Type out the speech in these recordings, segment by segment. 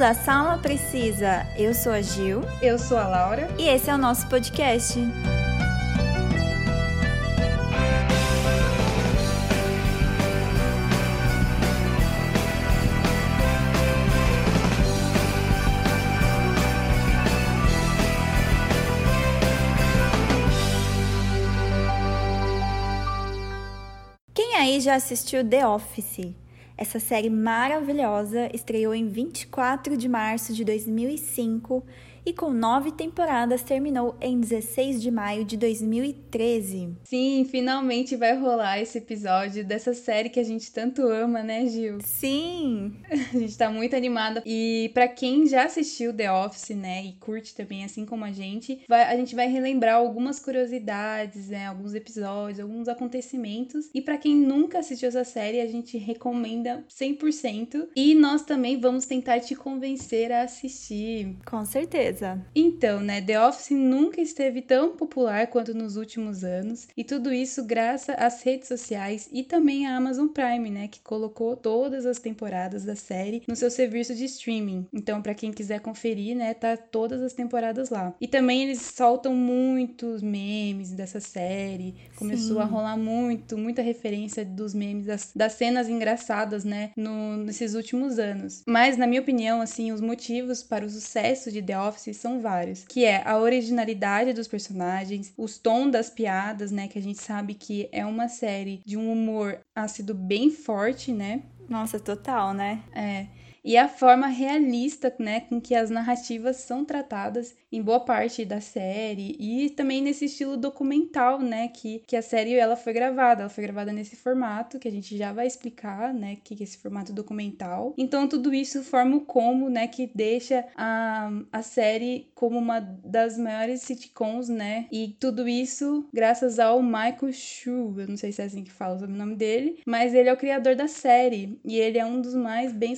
À Sala Precisa. Eu sou a Gil. Eu sou a Laura. E esse é o nosso podcast. Quem aí já assistiu The Office? Essa série maravilhosa estreou em 24 de março de 2005 e com nove temporadas terminou em 16 de maio de 2013. Sim, finalmente vai rolar esse episódio dessa série que a gente tanto ama, né, Gil? Sim! A gente tá muito animada. E para quem já assistiu The Office, né, e curte também, assim como a gente, vai, a gente vai relembrar algumas curiosidades, né, alguns episódios, alguns acontecimentos. E para quem nunca assistiu essa série, a gente recomenda 100%. E nós também vamos tentar te convencer a assistir. Com certeza. Então, né, The Office nunca esteve tão popular quanto nos últimos anos, e tudo isso graças às redes sociais e também à Amazon Prime, né, que colocou todas as temporadas da série no seu serviço de streaming. Então, para quem quiser conferir, né, tá todas as temporadas lá. E também eles soltam muitos memes dessa série. Começou Sim. a rolar muito, muita referência dos memes das, das cenas engraçadas, né, no, nesses últimos anos. Mas na minha opinião, assim, os motivos para o sucesso de The Office são vários, que é a originalidade dos personagens, os tons das piadas, né, que a gente sabe que é uma série de um humor ácido bem forte, né? Nossa, total, né? É. E a forma realista, né, com que as narrativas são tratadas em boa parte da série e também nesse estilo documental, né, que, que a série ela foi gravada, ela foi gravada nesse formato que a gente já vai explicar, né, que, é esse formato documental. Então tudo isso forma o combo, né, que deixa a, a série como uma das maiores sitcoms, né, e tudo isso graças ao Michael Schur, eu não sei se é assim que fala o nome dele, mas ele é o criador da série e ele é um dos mais bem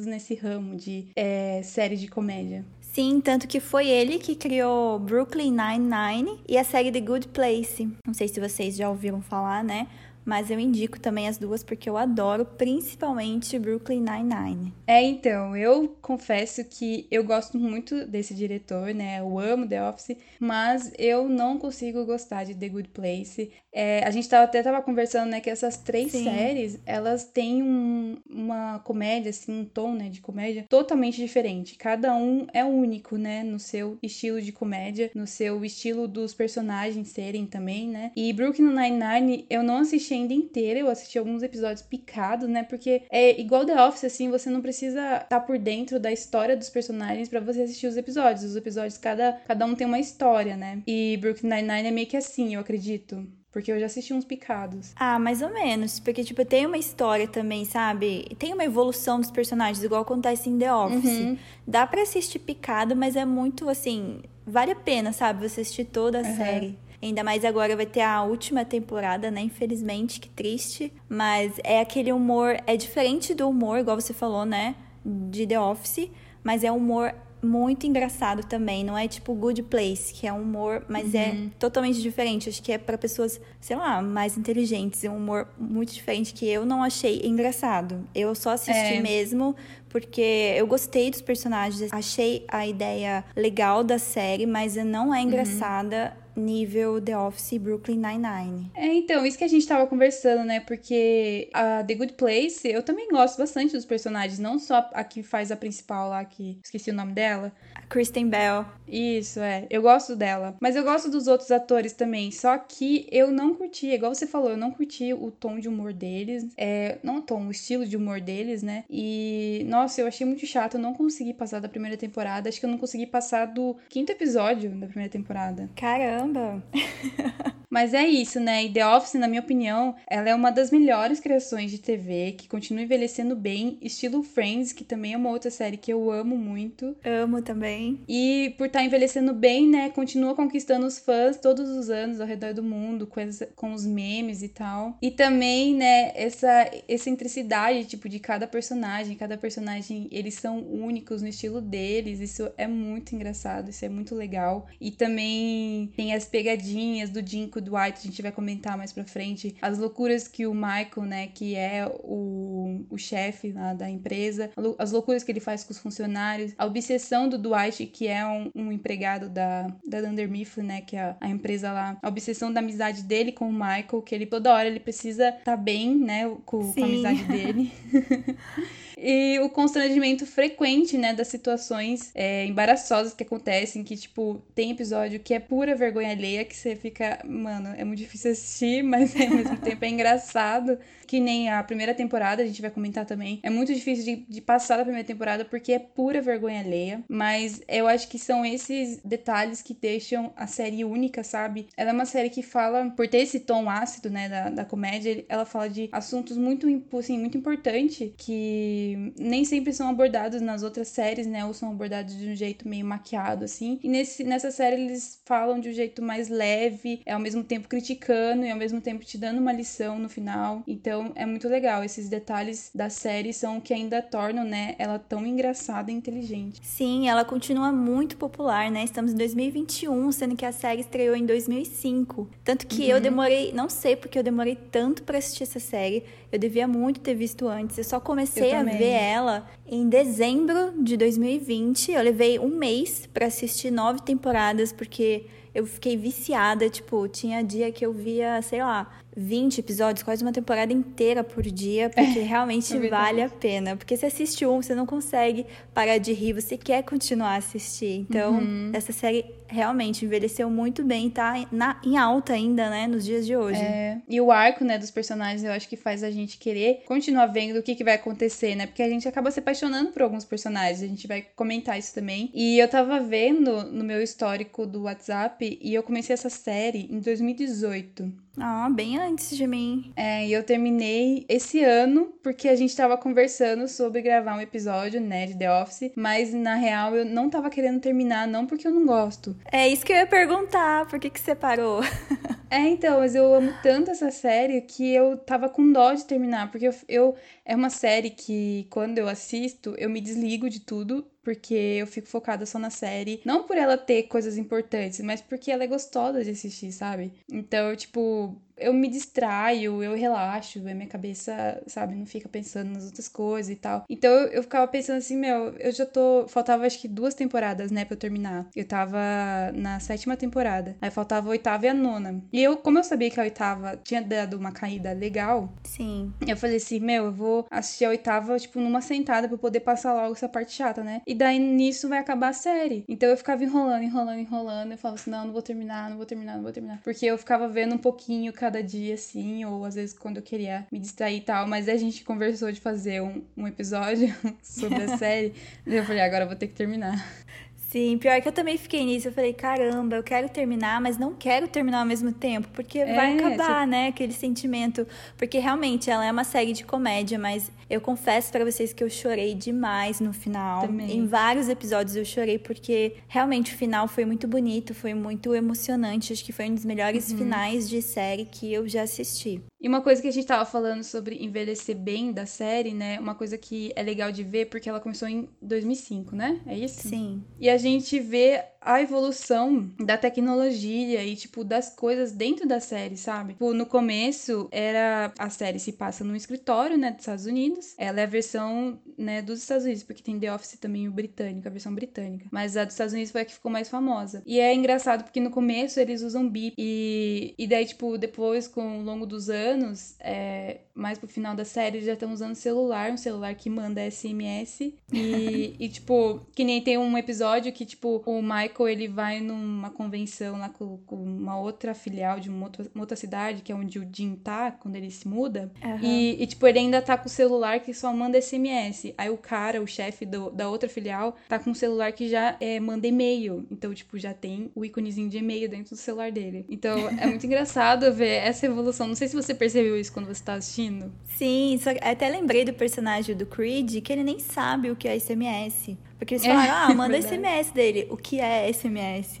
sucedidos nesse ramo de é, série de comédia. Sim, tanto que foi ele que criou Brooklyn Nine-Nine e a série The Good Place. Não sei se vocês já ouviram falar, né? Mas eu indico também as duas porque eu adoro, principalmente Brooklyn Nine-Nine. É, então, eu confesso que eu gosto muito desse diretor, né? Eu amo The Office, mas eu não consigo gostar de The Good Place. É, a gente tava, até tava conversando, né, que essas três Sim. séries, elas têm um- uma comédia, assim, um tom, né, de comédia totalmente diferente. Cada um é único, né, no seu estilo de comédia, no seu estilo dos personagens serem também, né. E Brooklyn Nine-Nine eu não assisti ainda inteira, eu assisti alguns episódios picados, né, porque é igual The Office, assim, você não precisa estar por dentro da história dos personagens pra você assistir os episódios. Os episódios, cada, cada um tem uma história, né. E Brooklyn Nine-Nine é meio que assim, eu acredito. Porque eu já assisti uns picados. Ah, mais ou menos. Porque, tipo, tem uma história também, sabe? Tem uma evolução dos personagens, igual acontece em The Office. Uhum. Dá pra assistir picado, mas é muito, assim... Vale a pena, sabe? Você assistir toda a Uhum. série. Ainda mais agora vai ter a última temporada, né? Infelizmente, que triste. Mas é aquele humor... É diferente do humor, igual você falou, né? De The Office. Mas é um humor muito engraçado também. Não é tipo Good Place, que é um humor... Mas é totalmente diferente. Acho que é pra pessoas, sei lá, mais inteligentes. É um humor muito diferente que eu não achei engraçado. Eu só assisti É. mesmo porque eu gostei dos personagens, achei a ideia legal da série, mas não é engraçada nível The Office e Brooklyn Nine-Nine. É, então, isso que a gente tava conversando, né? Porque a The Good Place, eu também gosto bastante dos personagens, não só a que faz a principal lá, que esqueci o nome dela. A Kristen Bell. Isso, é. Eu gosto dela. Mas eu gosto dos outros atores também. Só que eu não curti, igual você falou, eu não curti o tom de humor deles. É, não o tom, o estilo de humor deles, né? E, nossa, eu achei muito chato. Eu não consegui passar da primeira temporada. Acho que eu não consegui passar do quinto episódio da primeira temporada. Caramba! команда Mas é isso, né? E The Office, na minha opinião, ela é uma das melhores criações de TV, que continua envelhecendo bem, estilo Friends, que também é uma outra série que eu amo muito. Amo também. E por estar envelhecendo bem, né, continua conquistando os fãs todos os anos ao redor do mundo, com, essa- com os memes e tal. E também, né, essa excentricidade, tipo, de cada personagem. Cada personagem, eles são únicos no estilo deles. Isso é muito engraçado, isso é muito legal. E também tem as pegadinhas do Jim com o Dwight, a gente vai comentar mais pra frente. As loucuras que o Michael, né, que é o o chefe lá da empresa, as loucuras que ele faz com os funcionários, a obsessão do Dwight, que é um, um empregado da, da Dunder Mifflin, né, que é a, a, empresa lá, a obsessão da amizade dele com o Michael, que ele toda hora ele precisa estar tá bem, né, com, com a amizade dele. e o constrangimento frequente, né, das situações é, embaraçosas que acontecem, que, tipo, tem episódio que é pura vergonha alheia, que você fica, mano, é muito difícil assistir, mas ao mesmo tempo é engraçado que nem a primeira temporada, a gente vai comentar também. É muito difícil de, de passar da primeira temporada porque é pura vergonha alheia. Mas eu acho que são esses detalhes que deixam a série única, sabe? Ela é uma série que fala, por ter esse tom ácido, né, da, da comédia, ela fala de assuntos muito, assim, muito importantes que nem sempre são abordados nas outras séries, né? Ou são abordados de um jeito meio maquiado, assim. E nesse, nessa série eles falam de um jeito mais leve, é ao mesmo tempo criticando e ao mesmo tempo te dando uma lição no final. Então, então é muito legal. Esses detalhes da série são o que ainda tornam, né, ela tão engraçada e inteligente. Sim, ela continua muito popular, né? Estamos em 2021, sendo que a série estreou em 2005. Tanto que uhum. eu demorei, não sei porque eu demorei tanto para assistir essa série. Eu devia muito ter visto antes. Eu só comecei eu a ver ela em dezembro de 2020. Eu levei um mês para assistir nove temporadas, porque eu fiquei viciada. Tipo, tinha dia que eu via, sei lá, 20 episódios, quase uma temporada inteira por dia, porque é, realmente é vale a pena. Porque você assiste um, você não consegue parar de rir, você quer continuar a assistir. Então, uhum. essa série realmente envelheceu muito bem tá na, em alta ainda, né, nos dias de hoje. É, e o arco, né, dos personagens, eu acho que faz a gente querer continuar vendo o que, que vai acontecer, né? Porque a gente acaba se apaixonando por alguns personagens, a gente vai comentar isso também. E eu tava vendo no meu histórico do WhatsApp e eu comecei essa série em 2018. Ah, bem antes de mim. É, e eu terminei esse ano porque a gente tava conversando sobre gravar um episódio, né, de The Office, mas na real eu não tava querendo terminar, não porque eu não gosto. É isso que eu ia perguntar, por que que você parou? é, então, mas eu amo tanto essa série que eu tava com dó de terminar, porque eu, eu é uma série que quando eu assisto, eu me desligo de tudo porque eu fico focada só na série. Não por ela ter coisas importantes, mas porque ela é gostosa de assistir, sabe? Então, tipo, eu me distraio, eu relaxo, a minha cabeça, sabe, não fica pensando nas outras coisas e tal. Então eu, eu ficava pensando assim, meu, eu já tô. Faltava acho que duas temporadas, né, pra eu terminar. Eu tava na sétima temporada. Aí faltava a oitava e a nona. E eu, como eu sabia que a oitava tinha dado uma caída legal. Sim. Eu falei assim, meu, eu vou assistir a oitava, tipo, numa sentada pra eu poder passar logo essa parte chata, né? E daí nisso vai acabar a série. Então eu ficava enrolando, enrolando, enrolando. Eu falava assim, não, não vou terminar, não vou terminar, não vou terminar. Porque eu ficava vendo um pouquinho cada cada dia, assim, ou às vezes quando eu queria me distrair e tal, mas a gente conversou de fazer um, um episódio sobre a série, e eu falei, agora eu vou ter que terminar. Sim, pior que eu também fiquei nisso. Eu falei, caramba, eu quero terminar, mas não quero terminar ao mesmo tempo, porque é, vai acabar, né? Aquele sentimento. Porque realmente ela é uma série de comédia, mas eu confesso para vocês que eu chorei demais no final. Também. Em vários episódios eu chorei, porque realmente o final foi muito bonito, foi muito emocionante. Acho que foi um dos melhores uhum. finais de série que eu já assisti. E uma coisa que a gente tava falando sobre envelhecer bem da série, né? Uma coisa que é legal de ver, porque ela começou em 2005, né? É isso? Sim. E a gente vê a evolução da tecnologia e, tipo, das coisas dentro da série, sabe? Tipo, no começo, era... A série se passa num escritório, né, dos Estados Unidos. Ela é a versão, né, dos Estados Unidos, porque tem The Office também o britânico, a versão britânica. Mas a dos Estados Unidos foi a que ficou mais famosa. E é engraçado porque no começo eles usam bip e... E daí, tipo, depois, com o longo dos anos, é... mais pro final da série, eles já estão usando celular, um celular que manda SMS. E, e tipo, que nem tem um episódio que, tipo, o Michael Michael ele vai numa convenção lá com, com uma outra filial de uma outra, uma outra, cidade, que é onde o Jim tá, quando ele se muda. Uhum. E, e, tipo, ele ainda tá com o celular que só manda SMS. Aí o cara, o chefe da outra filial, tá com um celular que já é, manda e-mail. Então, tipo, já tem o íconezinho de e-mail dentro do celular dele. Então, é muito engraçado ver essa evolução. Não sei se você percebeu isso quando você tá assistindo. Sim, só até lembrei do personagem do Creed que ele nem sabe o que é SMS. Porque eles falaram, é, ah, manda é SMS dele. O que é SMS?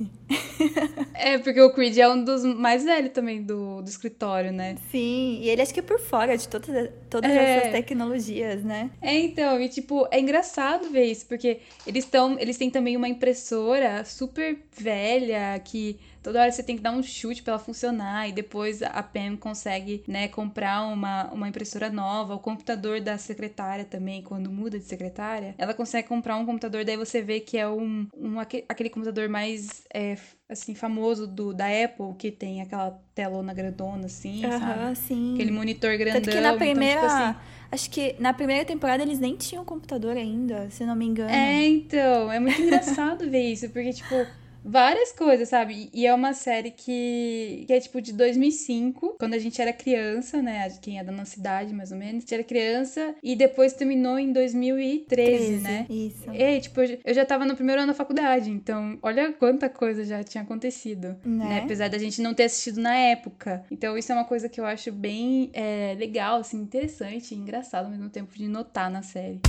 é, porque o Creed é um dos mais velhos também do, do escritório, né? Sim, e ele acho que é por fora de todas, todas é. essas tecnologias, né? É, então, e tipo, é engraçado ver isso, porque eles estão. Eles têm também uma impressora super velha que toda hora você tem que dar um chute para ela funcionar e depois a Pam consegue, né, comprar uma, uma impressora nova, o computador da secretária também, quando muda de secretária, ela consegue comprar um computador, daí você vê que é um, um aquele computador mais é, assim, famoso do, da Apple, que tem aquela telona grandona, assim, uhum, sabe? Sim. Aquele monitor grandão. Tanto que na primeira... Então, tipo assim, Acho que na primeira temporada eles nem tinham computador ainda, se não me engano. É, então, é muito engraçado ver isso, porque, tipo, várias coisas, sabe? E é uma série que, que é tipo de 2005, quando a gente era criança, né? Quem é da nossa cidade, mais ou menos. A gente era criança e depois terminou em 2013, 13, né? Isso. E, tipo, eu já tava no primeiro ano da faculdade, então olha quanta coisa já tinha acontecido, né? né? Apesar da gente não ter assistido na época. Então isso é uma coisa que eu acho bem é, legal, assim, interessante e engraçado ao mesmo tempo de notar na série.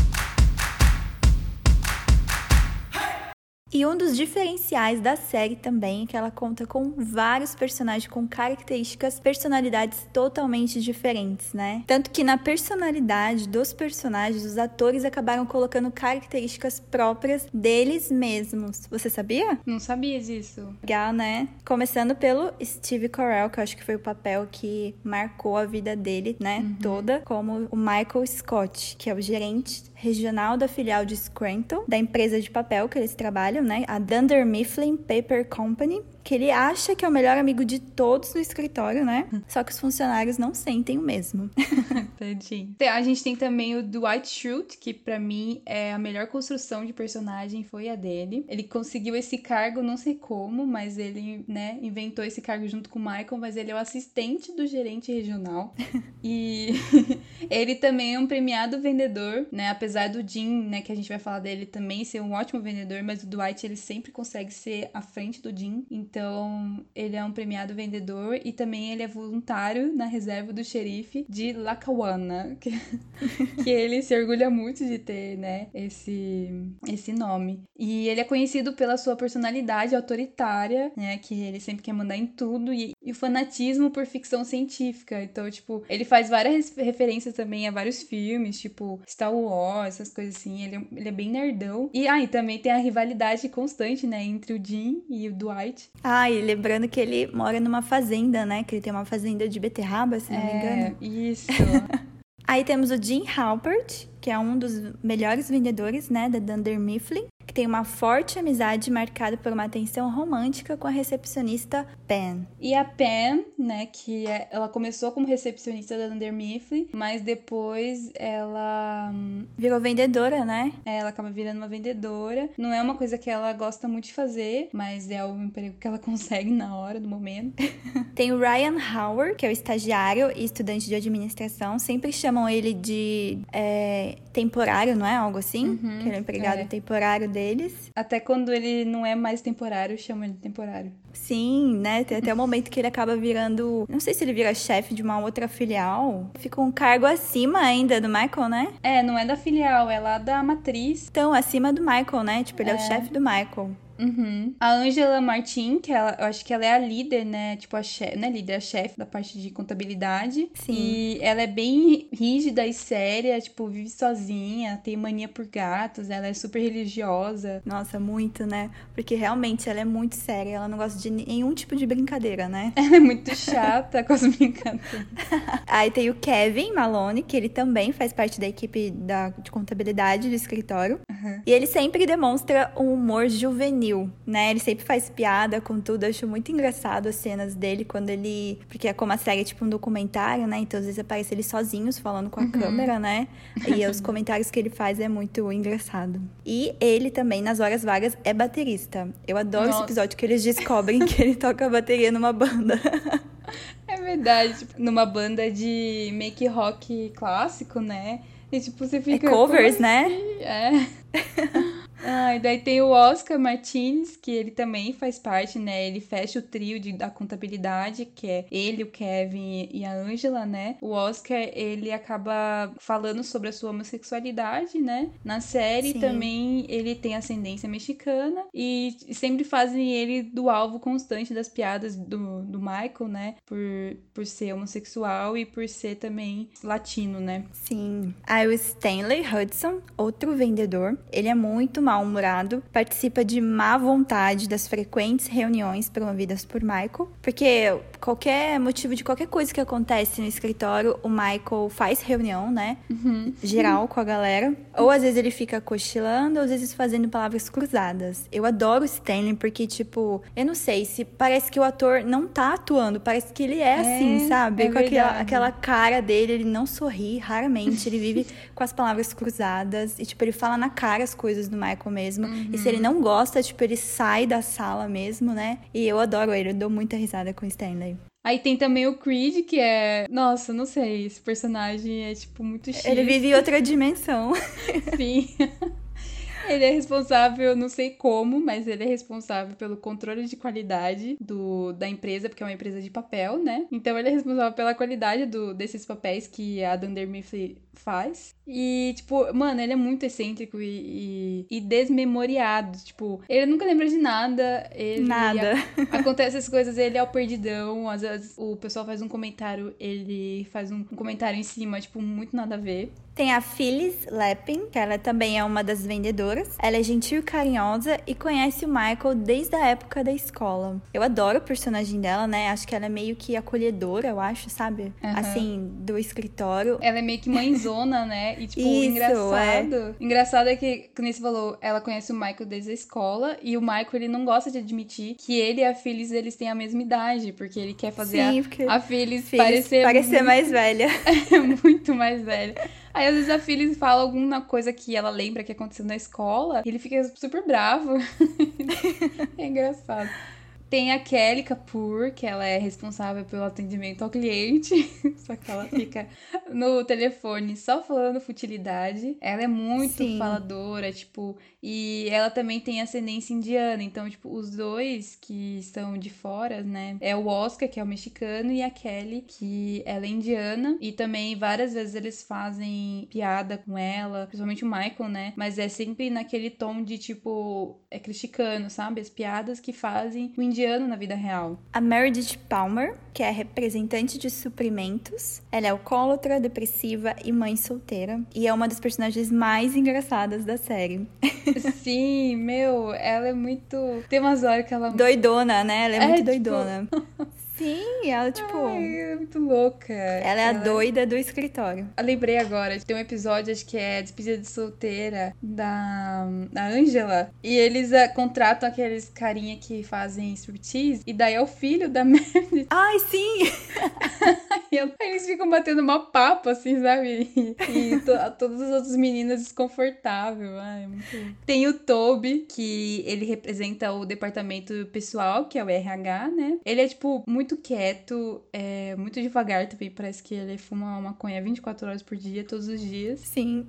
E um dos diferenciais da série também é que ela conta com vários personagens com características, personalidades totalmente diferentes, né? Tanto que na personalidade dos personagens, os atores acabaram colocando características próprias deles mesmos. Você sabia? Não sabia disso. Legal, né? Começando pelo Steve Carell, que eu acho que foi o papel que marcou a vida dele, né? Uhum. Toda, como o Michael Scott, que é o gerente regional da filial de Scranton, da empresa de papel que eles trabalham, né? A Dunder Mifflin Paper Company que ele acha que é o melhor amigo de todos no escritório, né? Só que os funcionários não sentem o mesmo. Tadinho. A gente tem também o Dwight Schrute, que para mim é a melhor construção de personagem foi a dele. Ele conseguiu esse cargo, não sei como, mas ele, né, inventou esse cargo junto com o Michael, mas ele é o assistente do gerente regional. e ele também é um premiado vendedor, né? Apesar do Jim, né, que a gente vai falar dele também ser um ótimo vendedor, mas o Dwight ele sempre consegue ser à frente do Jim. Então, ele é um premiado vendedor e também ele é voluntário na reserva do xerife de Lackawanna, que, que ele se orgulha muito de ter, né, esse, esse nome. E ele é conhecido pela sua personalidade autoritária, né, que ele sempre quer mandar em tudo, e, e o fanatismo por ficção científica. Então, tipo, ele faz várias referências também a vários filmes, tipo Star Wars, essas coisas assim. Ele, é, ele é bem nerdão. E aí ah, também tem a rivalidade constante, né, entre o Jim e o Dwight. Ah, e lembrando que ele mora numa fazenda, né? Que ele tem uma fazenda de beterraba, se não é, me engano. Isso. Aí temos o Jim Halpert, que é um dos melhores vendedores, né, da Dunder Mifflin que tem uma forte amizade marcada por uma atenção romântica com a recepcionista Pen. E a Pen, né, que é, ela começou como recepcionista da Under Mifflin, mas depois ela hum, virou vendedora, né? É, ela acaba virando uma vendedora. Não é uma coisa que ela gosta muito de fazer, mas é o emprego que ela consegue na hora do momento. tem o Ryan Howard, que é o estagiário e estudante de administração. Sempre chamam ele de é, temporário, não é? Algo assim? Uhum, que ele é um empregado é. temporário dele deles. Até quando ele não é mais temporário, chama ele de temporário. Sim, né? Tem até o momento que ele acaba virando. Não sei se ele vira chefe de uma outra filial. Fica um cargo acima ainda do Michael, né? É, não é da filial, é lá da matriz. Então, acima do Michael, né? Tipo, ele é, é o chefe do Michael. Uhum. A Angela Martin, que ela, eu acho que ela é a líder, né? Tipo, a chefe, né? Líder, a chefe da parte de contabilidade. Sim. E ela é bem rígida e séria, tipo, vive sozinha, tem mania por gatos, ela é super religiosa. Nossa, muito, né? Porque realmente ela é muito séria, ela não gosta de nenhum tipo de brincadeira, né? Ela é muito chata com as brincadeiras. Aí tem o Kevin Malone, que ele também faz parte da equipe da, de contabilidade do escritório. Uhum. E ele sempre demonstra um humor juvenil né? Ele sempre faz piada com tudo. Eu acho muito engraçado as cenas dele quando ele. Porque é como a série é tipo um documentário, né? Então às vezes aparece ele sozinhos falando com a uhum. câmera, né? E os comentários que ele faz é muito engraçado. E ele também, nas horas vagas, é baterista. Eu adoro Nossa. esse episódio que eles descobrem que ele toca bateria numa banda. É verdade, tipo, numa banda de make rock clássico, né? E tipo, você fica. É covers, né? Assim? É. Ah, e daí tem o Oscar Martinez, que ele também faz parte, né? Ele fecha o trio de, da contabilidade, que é ele, o Kevin e a Angela, né? O Oscar, ele acaba falando sobre a sua homossexualidade, né? Na série Sim. também ele tem ascendência mexicana e sempre fazem ele do alvo constante das piadas do, do Michael, né? Por, por ser homossexual e por ser também latino, né? Sim. Aí o Stanley Hudson, outro vendedor, ele é muito mal-humorado, participa de má vontade das frequentes reuniões promovidas por Michael, porque qualquer motivo de qualquer coisa que acontece no escritório, o Michael faz reunião, né? Uhum. Geral com a galera. Ou às vezes ele fica cochilando, ou às vezes fazendo palavras cruzadas. Eu adoro o Stanley porque, tipo, eu não sei se parece que o ator não tá atuando, parece que ele é, é assim, sabe? É com aquela, aquela cara dele, ele não sorri raramente, ele vive com as palavras cruzadas e, tipo, ele fala na cara as coisas do Michael mesmo. Uhum. E se ele não gosta, tipo, ele sai da sala mesmo, né? E eu adoro ele, eu dou muita risada com o Stanley. Aí tem também o Creed, que é. Nossa, não sei, esse personagem é, tipo, muito chique. Ele vive em outra dimensão. Sim. Ele é responsável, não sei como, mas ele é responsável pelo controle de qualidade do, da empresa, porque é uma empresa de papel, né? Então ele é responsável pela qualidade do, desses papéis que a Dunder Mifflin faz. E, tipo, mano, ele é muito excêntrico e, e, e, desmemoriado. Tipo, ele nunca lembra de nada. Ele, nada. A, acontece as coisas, ele é o perdidão. Às vezes o pessoal faz um comentário, ele faz um, um comentário em cima, tipo, muito nada a ver. Tem a Phyllis Lappin, que ela também é uma das vendedoras. Ela é gentil e carinhosa e conhece o Michael desde a época da escola. Eu adoro o personagem dela, né? Acho que ela é meio que acolhedora, eu acho, sabe? Uhum. Assim, do escritório. Ela é meio que mãezona, né? E, tipo, Isso, engraçado. É. Engraçado é que, como você falou, ela conhece o Michael desde a escola e o Michael, ele não gosta de admitir que ele e a Phyllis, eles têm a mesma idade, porque ele quer fazer Sim, a, a Phyllis, Phyllis parecer... Parecer muito... mais velha. muito mais velha. Aí às vezes a filha fala alguma coisa que ela lembra que aconteceu na escola e ele fica super bravo. é engraçado. Tem a Kelly Kapoor, que ela é responsável pelo atendimento ao cliente, só que ela fica no telefone só falando futilidade. Ela é muito Sim. faladora, tipo, e ela também tem ascendência indiana. Então, tipo, os dois que estão de fora, né? É o Oscar, que é o mexicano, e a Kelly, que ela é indiana. E também várias vezes eles fazem piada com ela, principalmente o Michael, né? Mas é sempre naquele tom de tipo, é criticando, sabe? As piadas que fazem o indiano na vida real. A Meredith Palmer, que é representante de suprimentos, ela é alcoólatra, depressiva e mãe solteira. E é uma das personagens mais engraçadas da série. Sim, meu, ela é muito. Tem umas horas que ela. Doidona, né? Ela é, é muito tipo... Sim, ela, tipo. Ai, é muito louca. Ela é ela... a doida do escritório. Eu lembrei agora, tem um episódio, acho que é Despedida de Solteira, da, da Angela. E eles uh, contratam aqueles carinha que fazem striptease. E daí é o filho da Meredith. Ai, sim! e eles ficam batendo uma papo, assim, sabe? E, e to, todas as outras meninas desconfortáveis. Ai, muito... Tem o Toby, que ele representa o departamento pessoal, que é o RH, né? Ele é, tipo, muito muito quieto, é, muito devagar também. Parece que ele fuma uma maconha 24 horas por dia, todos os dias. Sim.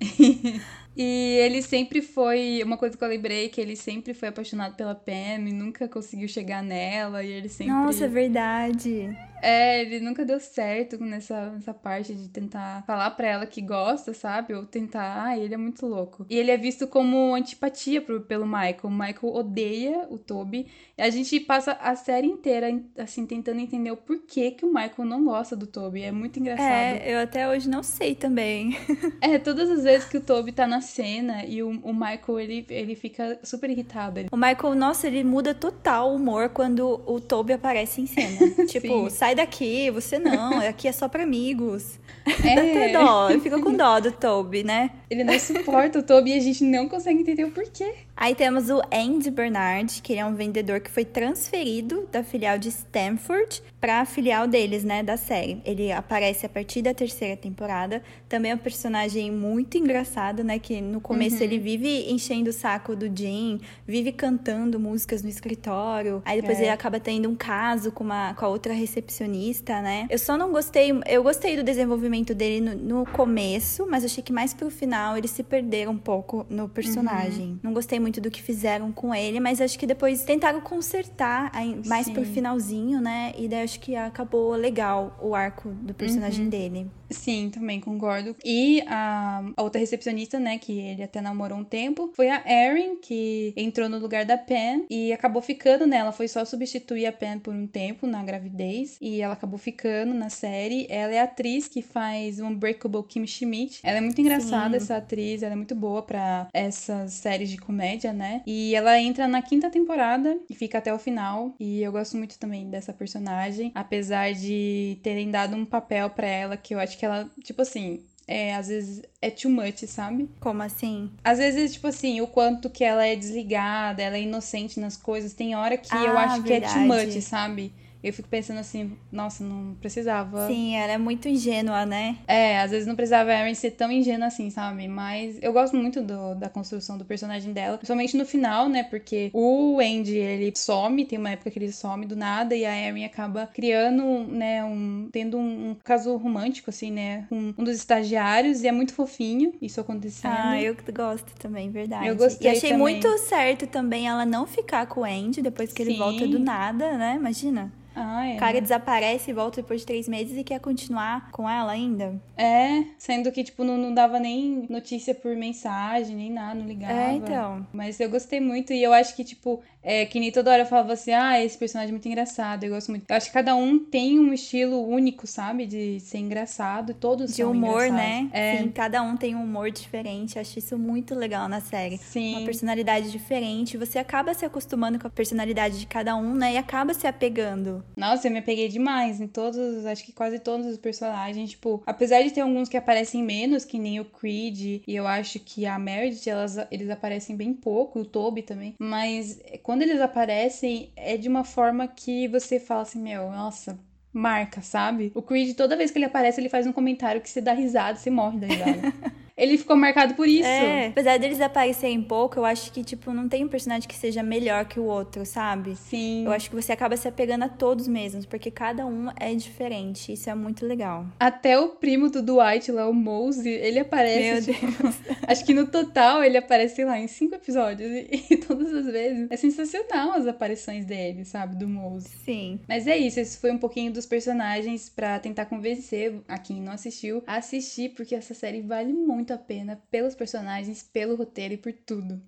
E ele sempre foi. Uma coisa que eu lembrei que ele sempre foi apaixonado pela Pam e nunca conseguiu chegar nela. E ele sempre. Nossa, é verdade. É, ele nunca deu certo nessa, nessa parte de tentar falar pra ela que gosta, sabe? Ou tentar. Ah, ele é muito louco. E ele é visto como antipatia pro, pelo Michael. O Michael odeia o Toby. E a gente passa a série inteira, assim, tentando entender o porquê que o Michael não gosta do Toby. É muito engraçado. É, eu até hoje não sei também. é, todas as vezes que o Toby tá na cena e o, o Michael, ele, ele fica super irritado. O Michael, nossa, ele muda total o humor quando o Toby aparece em cena. tipo, sai daqui, você não, aqui é só pra amigos. É. Dá até dó, eu fico com dó do Toby, né? Ele não suporta o Toby e a gente não consegue entender o porquê. Aí temos o Andy Bernard, que ele é um vendedor que foi transferido da filial de Stanford para a filial deles, né, da série. Ele aparece a partir da terceira temporada. Também é um personagem muito engraçado, né, que no começo uhum. ele vive enchendo o saco do Jim, vive cantando músicas no escritório. Aí depois é. ele acaba tendo um caso com uma com a outra recepcionista, né? Eu só não gostei, eu gostei do desenvolvimento dele no, no começo, mas achei que mais pro final eles se perderam um pouco no personagem. Uhum. Não gostei muito muito do que fizeram com ele, mas acho que depois tentaram consertar mais Sim. pro finalzinho, né? E daí acho que acabou legal o arco do personagem uhum. dele. Sim, também concordo. E a, a, outra recepcionista, né, que ele até namorou um tempo, foi a Erin, que entrou no lugar da Pen e acabou ficando nela. Foi só substituir a Pen por um tempo na gravidez e ela acabou ficando na série. Ela é a atriz que faz Unbreakable Kim Schmidt. Ela é muito engraçada, Sim. essa atriz, ela é muito boa para essas séries de comédia, né? E ela entra na quinta temporada e fica até o final. E eu gosto muito também dessa personagem, apesar de terem dado um papel para ela que eu acho que ela, tipo assim, é, às vezes é too much, sabe? Como assim? Às vezes, tipo assim, o quanto que ela é desligada, ela é inocente nas coisas. Tem hora que ah, eu acho verdade. que é too much, sabe? Eu fico pensando assim, nossa, não precisava. Sim, ela é muito ingênua, né? É, às vezes não precisava a Erin ser tão ingênua assim, sabe? Mas eu gosto muito do, da construção do personagem dela, principalmente no final, né? Porque o Andy, ele some, tem uma época que ele some do nada e a Erin acaba criando, né, um tendo um, um caso romântico assim, né, com um dos estagiários e é muito fofinho isso acontecendo. Ah, eu gosto também, verdade. Eu gostei E achei também. muito certo também ela não ficar com o Andy depois que Sim. ele volta do nada, né? Imagina. Ah, é. O cara desaparece e volta depois de três meses e quer continuar com ela ainda. É, sendo que, tipo, não, não dava nem notícia por mensagem, nem nada, não ligava. É, então. Mas eu gostei muito e eu acho que, tipo, é, que nem toda hora eu falava assim, ah, esse personagem é muito engraçado, eu gosto muito. Eu acho que cada um tem um estilo único, sabe? De ser engraçado, todos De humor, né? É. Sim, cada um tem um humor diferente, eu acho isso muito legal na série. Sim. Uma personalidade diferente, você acaba se acostumando com a personalidade de cada um, né? E acaba se apegando. Nossa, eu me apeguei demais em todos, acho que quase todos os personagens, tipo, apesar de ter alguns que aparecem menos, que nem o Creed, e eu acho que a Meredith, elas, eles aparecem bem pouco, o Toby também, mas quando eles aparecem, é de uma forma que você fala assim, meu, nossa, marca, sabe? O Creed, toda vez que ele aparece, ele faz um comentário que você dá risada, você morre da risada. ele ficou marcado por isso. É, apesar deles aparecerem pouco, eu acho que, tipo, não tem um personagem que seja melhor que o outro, sabe? Sim. Eu acho que você acaba se apegando a todos mesmos, porque cada um é diferente. Isso é muito legal. Até o primo do Dwight lá, o Mose, ele aparece. Meu tipo, Deus. acho que no total ele aparece, lá, em cinco episódios. E, e, todas as vezes é sensacional as aparições dele, sabe? Do Mose. Sim. Mas é isso, esse foi um pouquinho dos personagens para tentar convencer a quem não assistiu a assistir, porque essa série vale muito muito a pena pelos personagens, pelo roteiro e por tudo.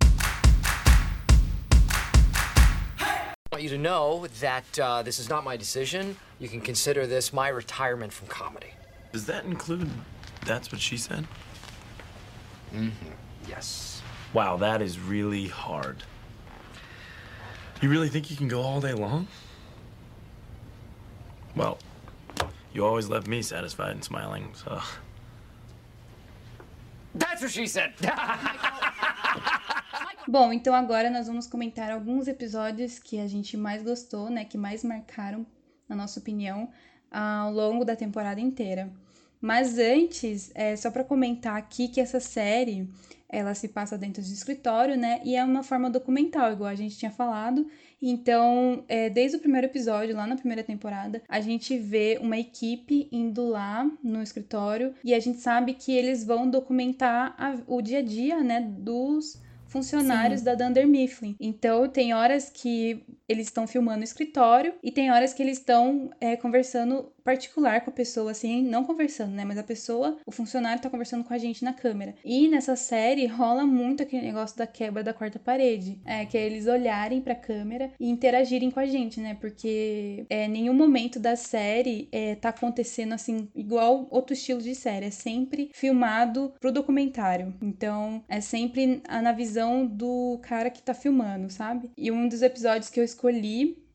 I want you to know that uh, this is not my decision. You can consider this my retirement from comedy. Does that include That's What She Said? Mm-hmm. Yes. Wow, that is really hard. You really think you can go all day long? Well, you always left me satisfied and smiling, so. That's what she said. Bom, então agora nós vamos comentar alguns episódios que a gente mais gostou, né, que mais marcaram, na nossa opinião, ao longo da temporada inteira. Mas antes, é só para comentar aqui que essa série, ela se passa dentro de escritório, né, e é uma forma documental, igual a gente tinha falado, então, é, desde o primeiro episódio, lá na primeira temporada, a gente vê uma equipe indo lá no escritório e a gente sabe que eles vão documentar a, o dia a dia, né, dos funcionários Sim. da Dunder Mifflin. Então, tem horas que eles estão filmando o escritório e tem horas que eles estão é, conversando particular com a pessoa, assim, não conversando, né? Mas a pessoa, o funcionário tá conversando com a gente na câmera. E nessa série rola muito aquele negócio da quebra da quarta parede. É, que é eles olharem pra câmera e interagirem com a gente, né? Porque é, nenhum momento da série é, tá acontecendo assim, igual outro estilo de série. É sempre filmado pro documentário. Então, é sempre na visão do cara que tá filmando, sabe? E um dos episódios que eu escolhi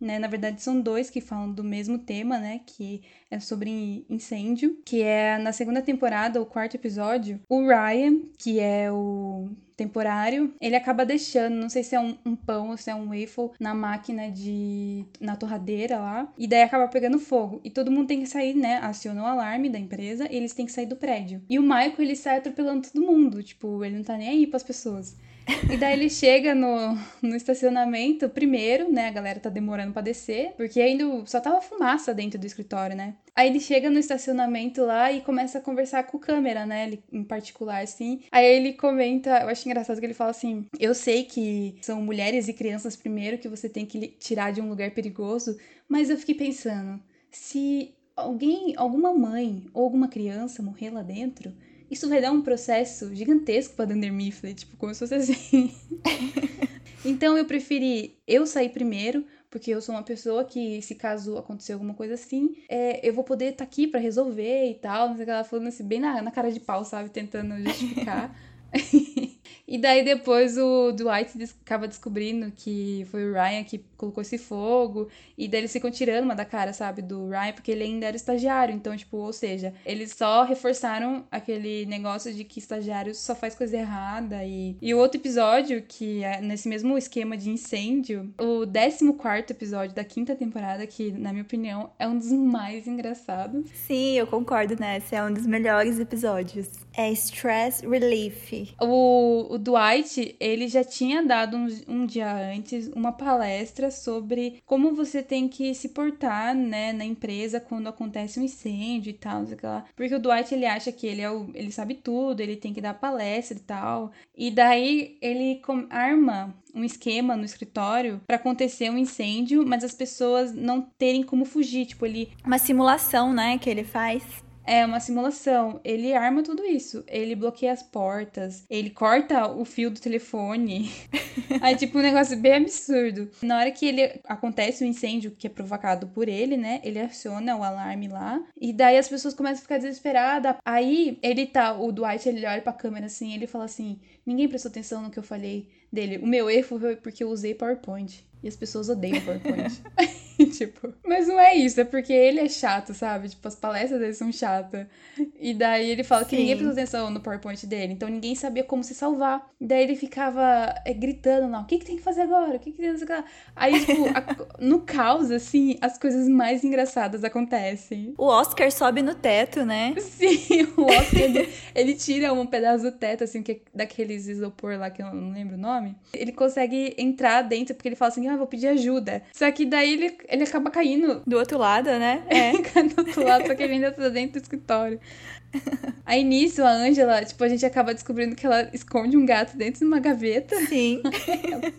né? Na verdade, são dois que falam do mesmo tema, né? Que é sobre incêndio, que é na segunda temporada, o quarto episódio, o Ryan, que é o temporário, ele acaba deixando, não sei se é um, um, pão ou se é um waffle na máquina de na torradeira lá, e daí acaba pegando fogo. E todo mundo tem que sair, né? Aciona o alarme da empresa, eles têm que sair do prédio. E o Michael, ele sai atropelando todo mundo, tipo, ele não tá nem aí para as pessoas. E daí ele chega no, no estacionamento primeiro, né? A galera tá demorando pra descer, porque ainda só tava fumaça dentro do escritório, né? Aí ele chega no estacionamento lá e começa a conversar com o câmera, né? Ele, em particular, assim. Aí ele comenta, eu acho engraçado que ele fala assim: Eu sei que são mulheres e crianças primeiro que você tem que tirar de um lugar perigoso, mas eu fiquei pensando, se alguém, alguma mãe ou alguma criança morrer lá dentro, isso vai dar um processo gigantesco pra Dunder Mifflin, tipo, como se fosse assim. então eu preferi eu sair primeiro, porque eu sou uma pessoa que, se caso acontecer alguma coisa assim, é, eu vou poder estar tá aqui para resolver e tal. Não sei o que ela falando assim, bem na, na cara de pau, sabe? Tentando justificar. E daí depois o Dwight acaba descobrindo que foi o Ryan que colocou esse fogo. E daí eles ficam tirando uma da cara, sabe, do Ryan, porque ele ainda era estagiário. Então, tipo, ou seja, eles só reforçaram aquele negócio de que estagiário só faz coisa errada. E, e o outro episódio, que é nesse mesmo esquema de incêndio, o 14 episódio da quinta temporada, que, na minha opinião, é um dos mais engraçados. Sim, eu concordo nessa. É um dos melhores episódios. É Stress Relief. O, o Dwight, ele já tinha dado um, um, dia antes uma palestra sobre como você tem que se portar, né, na empresa quando acontece um incêndio e tal, não sei lá. Porque o Dwight, ele acha que ele é o, ele sabe tudo, ele tem que dar palestra e tal. E daí ele arma um esquema no escritório para acontecer um incêndio, mas as pessoas não terem como fugir, tipo, ele uma simulação, né, que ele faz. É uma simulação. Ele arma tudo isso. Ele bloqueia as portas. Ele corta o fio do telefone. Aí, tipo, um negócio bem absurdo. Na hora que ele acontece o um incêndio que é provocado por ele, né? Ele aciona o alarme lá. E daí as pessoas começam a ficar desesperadas. Aí ele tá, o Dwight, ele olha pra câmera assim, ele fala assim: ninguém prestou atenção no que eu falei dele. O meu erro foi porque eu usei PowerPoint. E as pessoas odeiam PowerPoint. tipo, mas não é isso, é porque ele é chato, sabe? Tipo, as palestras dele são chatas. E daí ele fala Sim. que ninguém prestou atenção no PowerPoint dele, então ninguém sabia como se salvar. E daí ele ficava é, gritando lá: o que, que tem que fazer agora? O que, que tem que fazer agora? Aí, tipo, a, no caos, assim, as coisas mais engraçadas acontecem. O Oscar sobe no teto, né? Sim, o Oscar ele, ele tira um pedaço do teto, assim, que é daqueles isopor lá que eu não lembro o nome. Ele consegue entrar dentro porque ele fala assim: ah, vou pedir ajuda. Só que daí ele ele acaba caindo. Do outro lado, né? É. do outro lado, só que ele ainda tá dentro do escritório. Aí nisso, a Angela, tipo, a gente acaba descobrindo que ela esconde um gato dentro de uma gaveta. Sim. Aí ela,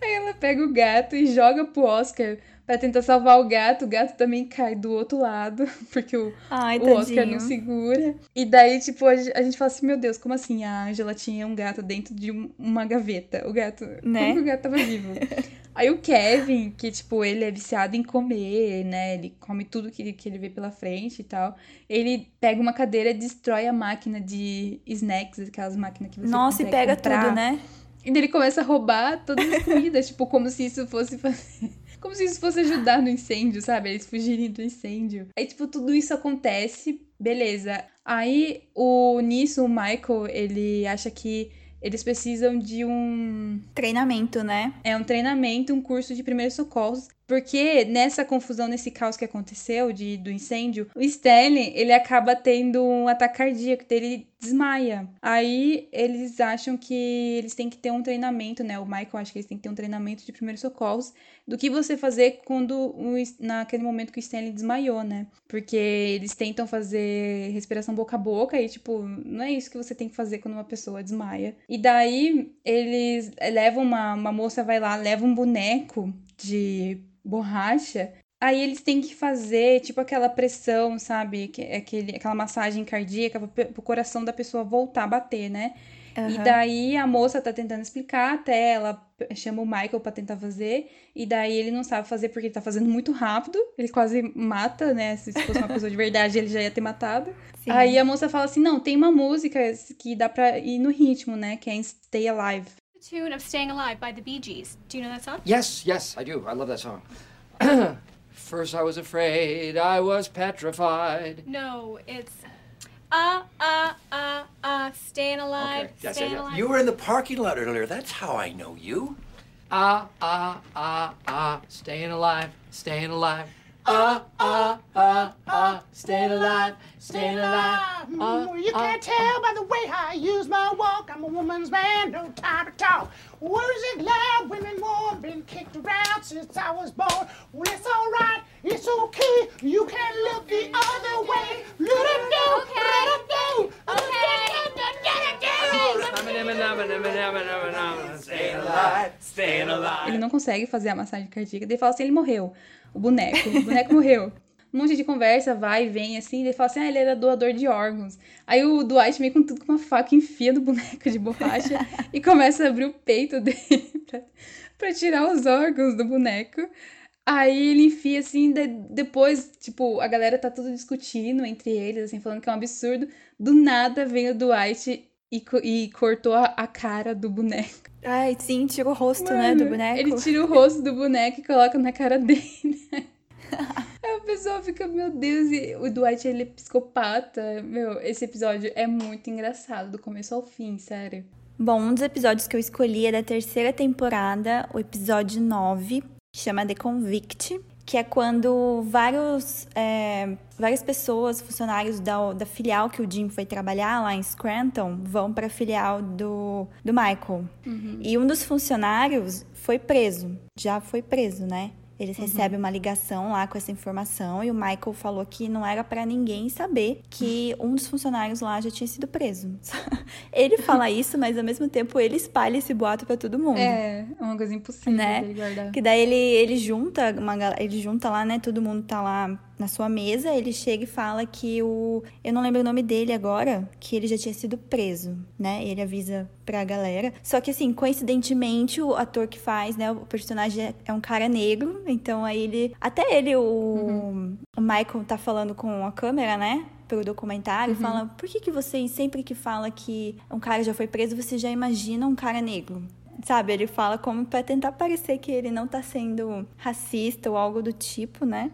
aí ela pega o gato e joga pro Oscar para tentar salvar o gato. O gato também cai do outro lado, porque o, Ai, o Oscar não segura. E daí, tipo, a gente, a gente fala assim: Meu Deus, como assim? A Angela tinha um gato dentro de uma gaveta. O gato. Né? Como que o gato tava vivo? Aí o Kevin, que, tipo, ele é viciado em comer, né? Ele come tudo que, que ele vê pela frente e tal. Ele pega uma cadeira e destrói a máquina de snacks, aquelas máquinas que você Nossa, e pega comprar. tudo, né? E ele começa a roubar todas as comidas, tipo, como se isso fosse fazer. Como se isso fosse ajudar no incêndio, sabe? Eles fugirem do incêndio. Aí, tipo, tudo isso acontece, beleza. Aí, o nisso, o Michael, ele acha que eles precisam de um treinamento, né? É um treinamento, um curso de primeiros socorros porque nessa confusão, nesse caos que aconteceu de, do incêndio, o Stanley, ele acaba tendo um ataque cardíaco, ele desmaia. Aí eles acham que eles têm que ter um treinamento, né? O Michael acha que eles têm que ter um treinamento de primeiros socorros do que você fazer quando naquele momento que o Stanley desmaiou, né? Porque eles tentam fazer respiração boca a boca e tipo, não é isso que você tem que fazer quando uma pessoa desmaia. E daí eles levam uma, uma moça vai lá, leva um boneco de borracha, aí eles têm que fazer, tipo, aquela pressão, sabe? Aquele, aquela massagem cardíaca pro coração da pessoa voltar a bater, né? Uhum. E daí a moça tá tentando explicar até ela chama o Michael para tentar fazer, e daí ele não sabe fazer porque ele tá fazendo muito rápido, ele quase mata, né? Se fosse uma pessoa de verdade, ele já ia ter matado. Sim. Aí a moça fala assim: não, tem uma música que dá pra ir no ritmo, né? Que é Stay Alive. The tune of Staying Alive by the Bee Gees. Do you know that song? Yes, yes, I do. I love that song. First I was afraid, I was petrified. No, it's uh uh uh uh staying alive, okay. yes, staying yes, yes. alive. You were in the parking lot earlier. That's how I know you. Ah uh, ah uh, ah uh, ah, staying alive, staying alive. Uh, uh, uh, uh, staying alive, staying alive. Uh, Mm, you uh, can't tell by the way I use my walk. I'm a woman's man, no time to talk. Words it loud, women warm, been kicked around since I was born. Well, it's alright, it's okay. You can look the other way. Let it go, let staying alive. Ele não consegue fazer a massagem cardíaca. Daí fala assim: ele morreu. O boneco. O boneco morreu. Um monte de conversa, vai e vem assim. Daí fala assim: ah, ele era doador de órgãos. Aí o Dwight vem com tudo com uma faca, enfia no boneco de borracha e começa a abrir o peito dele pra, pra tirar os órgãos do boneco. Aí ele enfia assim, de- depois, tipo, a galera tá tudo discutindo entre eles, assim, falando que é um absurdo. Do nada vem o Dwight e, e cortou a, a cara do boneco. Ai, sim, tira o rosto, né, Mano, do boneco. Ele tira o rosto do boneco e coloca na cara dele. Aí a pessoa fica, meu Deus, e o Dwight ele é psicopata. Meu, esse episódio é muito engraçado, do começo ao fim, sério. Bom, um dos episódios que eu escolhi é da terceira temporada, o episódio 9, que chama The Convict, que é quando vários, é, várias pessoas, funcionários da, da filial que o Jim foi trabalhar lá em Scranton, vão para a filial do, do Michael. E um dos funcionários foi preso, já foi preso, né? Eles recebem uma ligação lá com essa informação e o Michael falou que não era pra ninguém saber que um dos funcionários lá já tinha sido preso. ele fala isso, mas ao mesmo tempo ele espalha esse boato pra todo mundo. É, é uma coisa impossível Né? guardar. Que daí ele, ele junta uma ele junta lá, né? Todo mundo tá lá na sua mesa, ele chega e fala que o. Eu não lembro o nome dele agora, que ele já tinha sido preso, né? Ele avisa pra galera. Só que assim, coincidentemente, o ator que faz, né? O personagem é- é um cara negro, então aí ele. Até ele, o, o Michael tá falando com a câmera, né? Pelo documentário, fala: por que, que vocês, sempre que fala que um cara já foi preso, você já imagina um cara negro? Sabe, ele fala como pra tentar parecer que ele não tá sendo racista ou algo do tipo, né?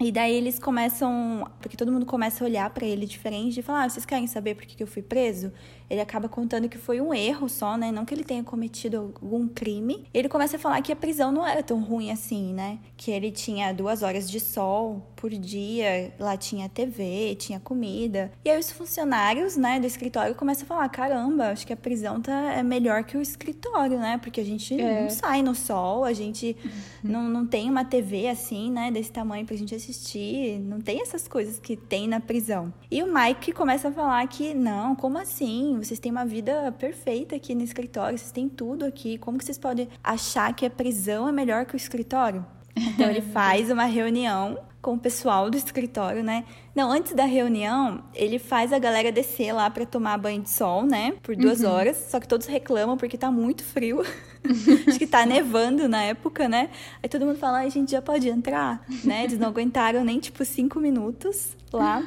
E daí eles começam, porque todo mundo começa a olhar pra ele diferente e falar: ah, vocês querem saber por que que eu fui preso? Ele acaba contando que foi um erro só, né? Não que ele tenha cometido algum crime. Ele começa a falar que a prisão não era tão ruim assim, né? Que ele tinha duas horas de sol por dia, lá tinha TV, tinha comida. E aí os funcionários, né, do escritório começam a falar: caramba, acho que a prisão tá, é melhor que o escritório, né? Porque a gente não sai no sol, a gente não, não tem uma TV assim, né, desse tamanho pra gente assistir. Não tem essas coisas que tem na prisão. E o Mike começa a falar que, não, como assim? Vocês têm uma vida perfeita aqui no escritório, vocês têm tudo aqui. Como que vocês podem achar que a prisão é melhor que o escritório? Então ele faz uma reunião com o pessoal do escritório, né? Não, antes da reunião, ele faz a galera descer lá pra tomar banho de sol, né? Por duas horas. Só que todos reclamam porque tá muito frio. Acho que tá nevando na época, né? Aí todo mundo fala, ai, a gente já pode entrar, né? Eles não aguentaram nem, tipo, cinco minutos lá.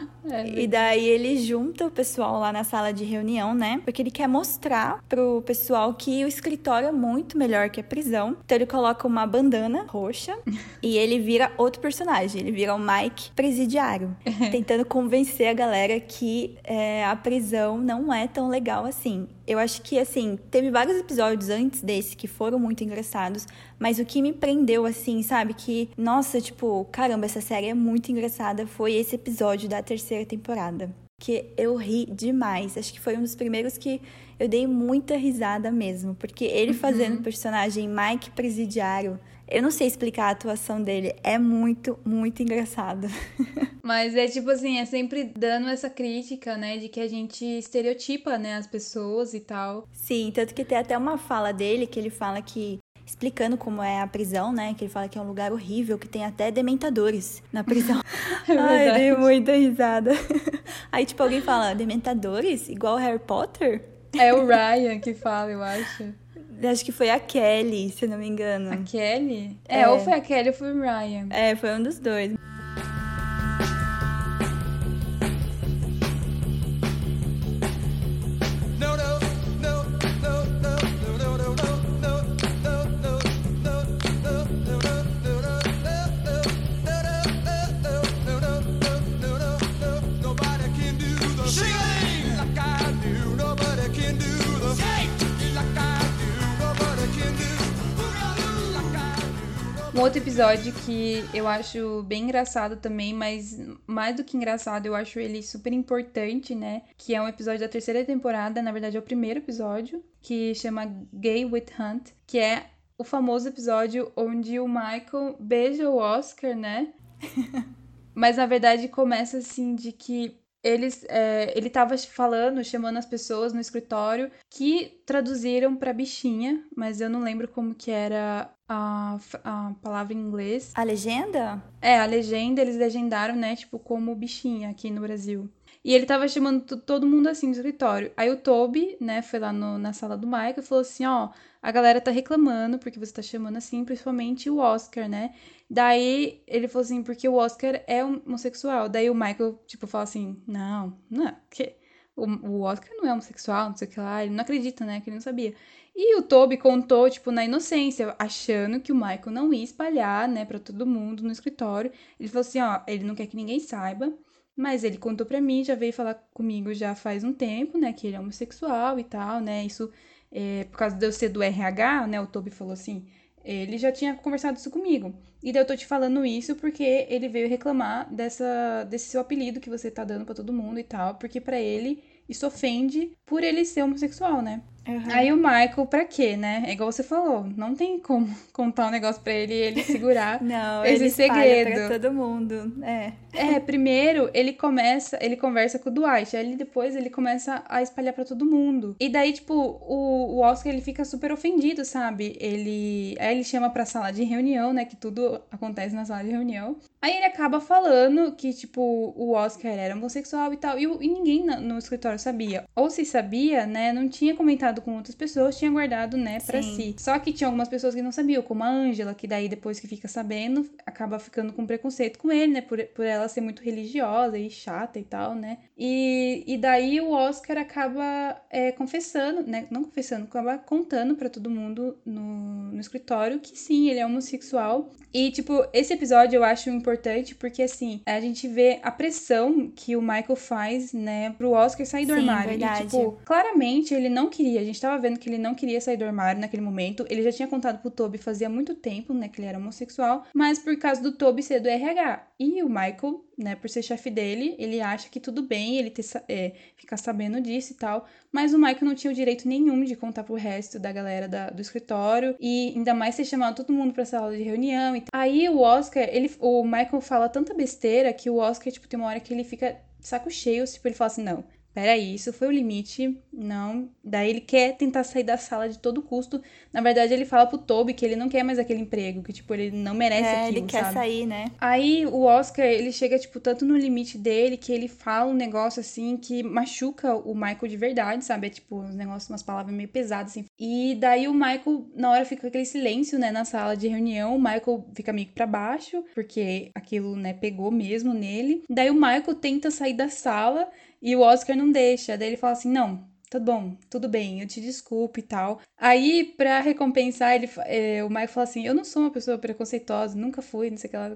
e daí ele junta o pessoal lá na sala de reunião, né? Porque ele quer mostrar pro pessoal que o escritório é muito melhor que a prisão. Então ele coloca uma bandana roxa e ele vira outro personagem. Ele vira o Mike presidiário, tentando convencer a galera que é, a prisão não é tão legal assim. Eu acho que, assim, teve vários episódios antes desse que foram muito engraçados, mas o que me prendeu, assim, sabe? Que, nossa, tipo, caramba, essa série é muito engraçada, foi esse episódio da terceira temporada. Que eu ri demais. Acho que foi um dos primeiros que eu dei muita risada mesmo. Porque ele fazendo o personagem Mike Presidiário, eu não sei explicar a atuação dele. É muito, muito engraçado. Mas é tipo assim, é sempre dando essa crítica, né, de que a gente estereotipa, né, as pessoas e tal. Sim, tanto que tem até uma fala dele que ele fala que. Explicando como é a prisão, né? Que ele fala que é um lugar horrível, que tem até dementadores na prisão. Ai, eu dei muita risada. Aí, tipo, alguém fala, dementadores? Igual Harry Potter? É o Ryan que fala, eu acho. Acho que foi a Kelly, se eu não me engano. A Kelly? É, É. ou foi a Kelly ou foi o Ryan. É, foi um dos dois. Um outro episódio que eu acho bem engraçado também, mas mais do que engraçado, eu acho ele super importante, né? Que é um episódio da terceira temporada, na verdade é o primeiro episódio, que chama Gay with Hunt, que é o famoso episódio onde o Michael beija o Oscar, né? mas na verdade começa assim de que eles, é, ele tava falando, chamando as pessoas no escritório que traduziram para bichinha, mas eu não lembro como que era a, a palavra em inglês. A legenda? É, a legenda, eles legendaram, né, tipo, como bichinha aqui no Brasil. E ele tava chamando todo mundo assim no escritório. Aí o Toby, né, foi lá no, na sala do Michael e falou assim: ó, a galera tá reclamando porque você tá chamando assim, principalmente o Oscar, né? Daí ele falou assim, porque o Oscar é homossexual. Daí o Michael, tipo, fala assim: não, não, que. O, o Oscar não é homossexual, não sei o que lá. Ele não acredita, né? Que ele não sabia. E o Toby contou, tipo, na inocência, achando que o Michael não ia espalhar, né, pra todo mundo no escritório. Ele falou assim: ó, ele não quer que ninguém saiba. Mas ele contou pra mim, já veio falar comigo já faz um tempo, né, que ele é homossexual e tal, né, isso é, por causa de eu ser do RH, né, o Toby falou assim, ele já tinha conversado isso comigo. E daí eu tô te falando isso porque ele veio reclamar dessa, desse seu apelido que você tá dando para todo mundo e tal, porque para ele isso ofende por ele ser homossexual, né? Uhum. Aí o Michael, pra quê, né? É igual você falou, não tem como contar um negócio pra ele e ele segurar não, esse ele segredo. Pra todo mundo, é. É, primeiro ele começa, ele conversa com o Dwight, aí depois ele começa a espalhar para todo mundo. E daí, tipo, o, o Oscar ele fica super ofendido, sabe? Ele, aí ele chama pra sala de reunião, né? Que tudo acontece na sala de reunião. Aí ele acaba falando que, tipo, o Oscar era homossexual e tal, e, e ninguém no, no escritório sabia. Ou se sabia, né? Não tinha comentado com outras pessoas, tinha guardado, né, para si. Só que tinha algumas pessoas que não sabiam, como a Ângela, que daí depois que fica sabendo, acaba ficando com preconceito com ele, né, por, por ela ser muito religiosa e chata e tal, né. E, e daí o Oscar acaba é, confessando, né, não confessando, acaba contando para todo mundo no, no escritório que sim, ele é homossexual. E, tipo, esse episódio eu acho importante porque, assim, a gente vê a pressão que o Michael faz, né, pro Oscar sair do Sim, armário. verdade. E, tipo, claramente ele não queria gente tava vendo que ele não queria sair do armário naquele momento. Ele já tinha contado pro Toby fazia muito tempo, né, que ele era homossexual, mas por causa do Toby ser do RH. E o Michael, né, por ser chefe dele, ele acha que tudo bem ele ter, é, ficar sabendo disso e tal. Mas o Michael não tinha o direito nenhum de contar pro resto da galera da, do escritório. E ainda mais ter chamado todo mundo pra sala de reunião. E Aí o Oscar, ele, o Michael fala tanta besteira que o Oscar, tipo, tem uma hora que ele fica saco cheio, tipo, ele fala assim, não, peraí, isso foi o limite, não. Daí ele quer tentar sair da sala de todo custo. Na verdade, ele fala pro Toby que ele não quer mais aquele emprego, que, tipo, ele não merece é, aquilo, ele quer sabe? sair, né? Aí o Oscar, ele chega, tipo, tanto no limite dele que ele fala um negócio, assim, que machuca o Michael de verdade, sabe? É, tipo, uns negócios, umas palavras meio pesadas, assim. E daí o Michael, na hora fica aquele silêncio, né, na sala de reunião, o Michael fica meio que pra baixo, porque aquilo, né, pegou mesmo nele. Daí o Michael tenta sair da sala e o Oscar não deixa. Daí ele fala assim: não, tá bom, tudo bem, eu te desculpo e tal. Aí, pra recompensar, ele, é, o Michael fala assim: Eu não sou uma pessoa preconceituosa, nunca fui, não sei o que lá.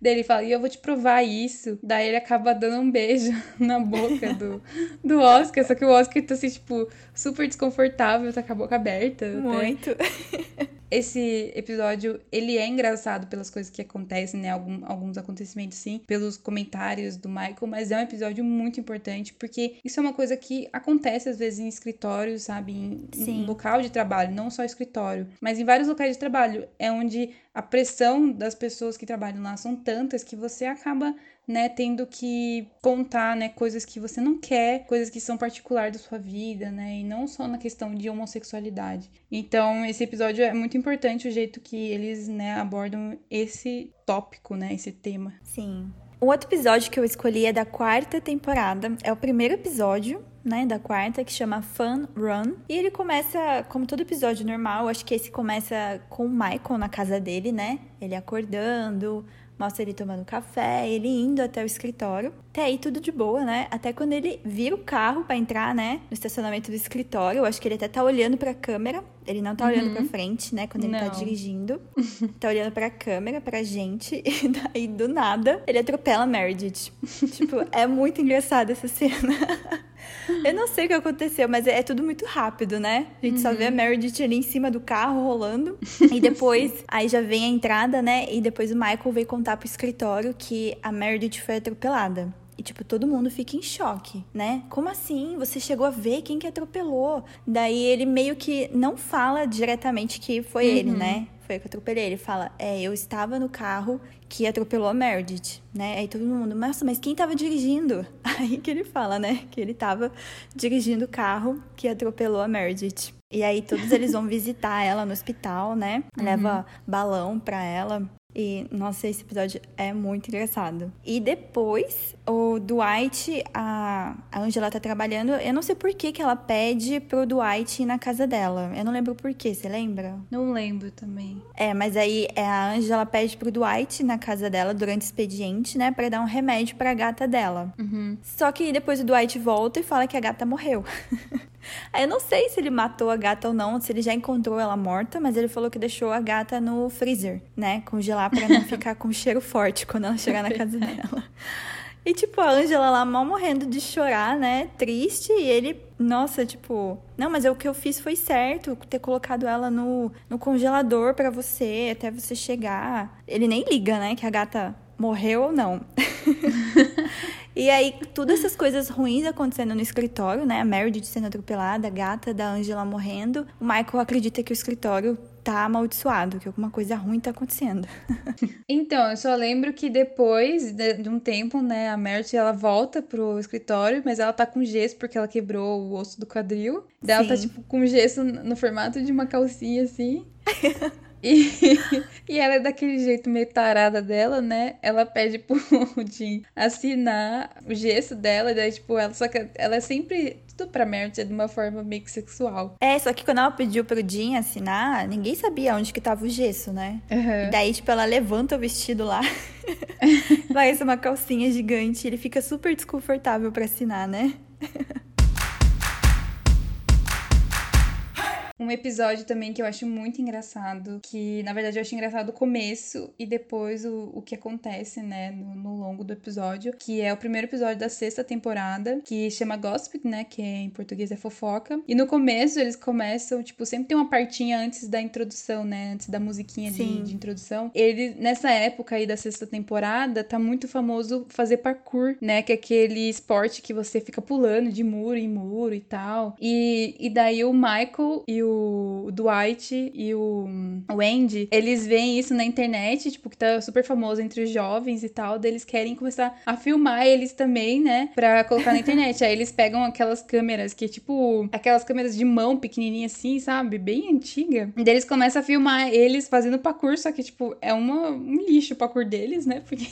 Daí ele fala: E eu vou te provar isso. Daí ele acaba dando um beijo na boca do, do Oscar. Só que o Oscar tá assim, tipo, super desconfortável, tá com a boca aberta. Muito. Esse episódio, ele é engraçado pelas coisas que acontecem, né? Algum, alguns acontecimentos, sim, pelos comentários do Michael, mas é um episódio muito importante, porque isso é uma coisa que acontece às vezes em escritórios, sabe? Em, em local de trabalho, não só escritório, mas em vários locais de trabalho. É onde a pressão das pessoas que trabalham lá são tantas que você acaba né, tendo que contar, né, coisas que você não quer, coisas que são particular da sua vida, né, e não só na questão de homossexualidade. Então, esse episódio é muito importante o jeito que eles, né, abordam esse tópico, né, esse tema. Sim. O outro episódio que eu escolhi é da quarta temporada. É o primeiro episódio, né, da quarta, que chama Fun Run. E ele começa, como todo episódio normal, acho que esse começa com o Michael na casa dele, né? Ele acordando, Mostra ele tomando café, ele indo até o escritório. Até aí tudo de boa, né? Até quando ele vira o carro para entrar, né, no estacionamento do escritório. Eu acho que ele até tá olhando para a câmera. Ele não tá uhum. olhando para frente, né, quando ele tá não. tá dirigindo. tá olhando para a câmera, pra gente, e daí do nada ele atropela a Meredith. tipo, é muito engraçado essa cena. Eu não sei o que aconteceu, mas é tudo muito rápido, né? A gente só vê a Meredith ali em cima do carro rolando. E depois, aí já vem a entrada, né? E depois o Michael veio contar pro escritório que a Meredith foi atropelada. E, tipo, todo mundo fica em choque, né? Como assim? Você chegou a ver quem que atropelou? Daí ele meio que não fala diretamente que foi ele, né? Foi eu que atropelei. Ele fala, é, eu estava no carro que atropelou a Meredith, né? Aí todo mundo, nossa, mas quem tava dirigindo? Aí que ele fala, né? Que ele tava dirigindo o carro que atropelou a Meredith. E aí todos eles vão visitar ela no hospital, né? Leva balão pra ela. E, nossa, esse episódio é muito engraçado. E depois, o Dwight, a, a Angela tá trabalhando. Eu não sei por que, que ela pede pro Dwight ir na casa dela. Eu não lembro por quê, você lembra? Não lembro também. É, mas aí é, a Angela pede pro Dwight ir na casa dela durante o expediente, né? Pra dar um remédio pra gata dela. Só que depois o Dwight volta e fala que a gata morreu. Aí eu não sei se ele matou a gata ou não, se ele já encontrou ela morta, mas ele falou que deixou a gata no freezer, né? Congelar pra não ficar com cheiro forte quando ela chegar na casa dela. E, tipo, a Angela lá mal morrendo de chorar, né? Triste. E ele, nossa, tipo, não, mas o que eu fiz foi certo, ter colocado ela no, no congelador pra você, até você chegar. Ele nem liga, né? Que a gata morreu ou não. E aí, todas essas coisas ruins acontecendo no escritório, né? A Meredith sendo atropelada, a gata da Angela morrendo. O Michael acredita que o escritório tá amaldiçoado, que alguma coisa ruim tá acontecendo. Então, eu só lembro que depois de, de um tempo, né, a Meredith, ela volta pro escritório, mas ela tá com gesso porque ela quebrou o osso do quadril. Daí ela tá, tipo, com gesso no formato de uma calcinha, assim. E, e ela é daquele jeito meio tarada dela, né? Ela pede pro Jim assinar o gesso dela, daí, tipo, ela só que ela é sempre tudo pra Meredith é de uma forma meio que sexual. É, só que quando ela pediu pro Jim assinar, ninguém sabia onde que tava o gesso, né? Uhum. E daí, tipo, ela levanta o vestido lá. Parece uma calcinha gigante. Ele fica super desconfortável pra assinar, né? Um episódio também que eu acho muito engraçado, que na verdade eu acho engraçado o começo e depois o, o que acontece, né, no, no longo do episódio, que é o primeiro episódio da sexta temporada, que chama Gossip, né, que em português é fofoca. E no começo eles começam, tipo, sempre tem uma partinha antes da introdução, né, antes da musiquinha de, Sim. de introdução. Ele, nessa época aí da sexta temporada, tá muito famoso fazer parkour, né, que é aquele esporte que você fica pulando de muro em muro e tal. E, e daí o Michael e o Dwight e o, o Andy, eles veem isso na internet, tipo, que tá super famoso entre os jovens e tal, daí eles querem começar a filmar eles também, né, pra colocar na internet. Aí eles pegam aquelas câmeras que, tipo, aquelas câmeras de mão pequenininha assim, sabe, bem antiga. E daí eles começam a filmar eles fazendo parkour, só que, tipo, é uma, um lixo o parkour deles, né, porque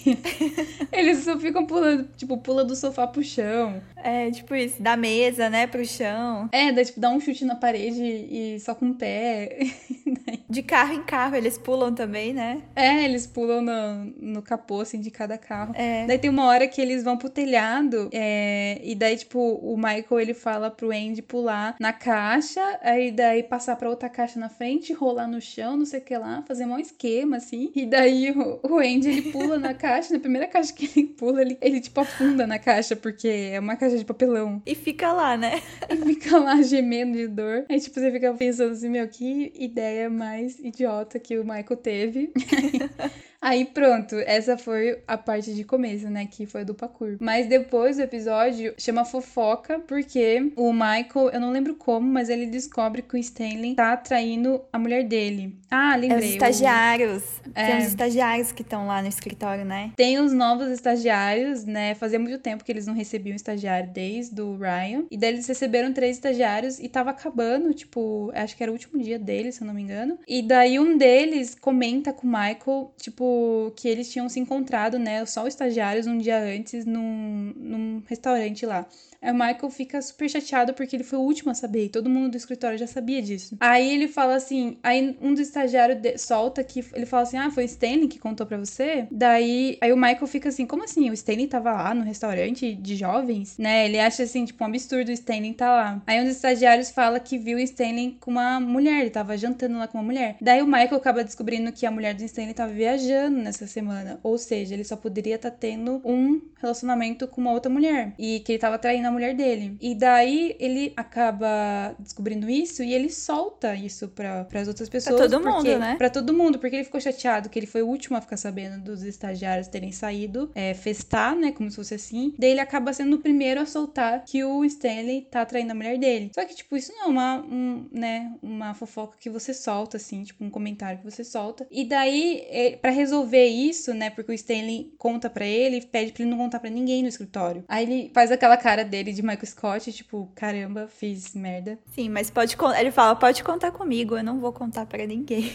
eles só ficam pulando, tipo, pula do sofá pro chão. É, tipo isso, da mesa, né, pro chão. É, daí, tipo, dá um chute na parede e só com o pé. De carro em carro, eles pulam também, né? É, eles pulam no, no capô, assim, de cada carro. É. Daí tem uma hora que eles vão pro telhado, é, e daí, tipo, o Michael, ele fala pro Andy pular na caixa, aí daí passar pra outra caixa na frente, rolar no chão, não sei o que lá, fazer um esquema, assim. E daí o, o Andy, ele pula na caixa, na primeira caixa que ele pula, ele, ele, tipo, afunda na caixa, porque é uma caixa de papelão. E fica lá, né? E fica lá gemendo de dor. Aí, tipo, você fica pensando assim, meu, que ideia mais idiota que o Michael teve. Aí pronto, essa foi a parte de começo, né? Que foi do parkour. Mas depois do episódio chama fofoca, porque o Michael, eu não lembro como, mas ele descobre que o Stanley tá traindo a mulher dele. Ah, É lembrei. os o- estagiários. Tem É. uns estagiários que estão lá no escritório, né? Tem os novos estagiários, né? Fazia muito tempo que eles não recebiam estagiário desde o Ryan. E daí eles receberam três estagiários e tava acabando, tipo, acho que era o último dia deles, se eu não me engano. E daí um deles comenta com o Michael, tipo, que eles tinham se encontrado, né? Só os estagiários um dia antes num, num restaurante lá. Aí o Michael fica super chateado porque ele foi o último a saber e todo mundo do escritório já sabia disso. Aí ele fala assim, aí um dos estagiários solta que ele fala assim: "Ah, foi o Stanley que contou pra você?". Daí, aí o Michael fica assim: "Como assim? O Stanley tava lá no restaurante de jovens?", né? Ele acha assim, tipo, um absurdo o Stanley tá lá. Aí um dos estagiários fala que viu o Stanley com uma mulher, ele tava jantando lá com uma mulher. Daí o Michael acaba descobrindo que a mulher do Stanley tava viajando nessa semana. Ou seja, ele só poderia estar tá tendo um relacionamento com uma outra mulher. E que ele tava traindo a mulher dele. E daí ele acaba descobrindo isso e ele solta isso para as outras pessoas. Pra todo porque, mundo, né? Pra todo mundo, porque ele ficou chateado que ele foi o último a ficar sabendo dos estagiários terem saído, é, festar, né? Como se fosse assim. Daí ele acaba sendo o primeiro a soltar que o Stanley tá traindo a mulher dele. Só que, tipo, isso não é uma, um, né, uma fofoca que você solta, assim, tipo, um comentário que você solta. E daí, é, para resolver isso, né? Porque o Stanley conta para ele, pede pra ele não contar para ninguém no escritório. Aí ele faz aquela cara dele de Michael Scott, tipo, caramba, fiz merda. Sim, mas pode ele fala, pode contar comigo, eu não vou contar para ninguém.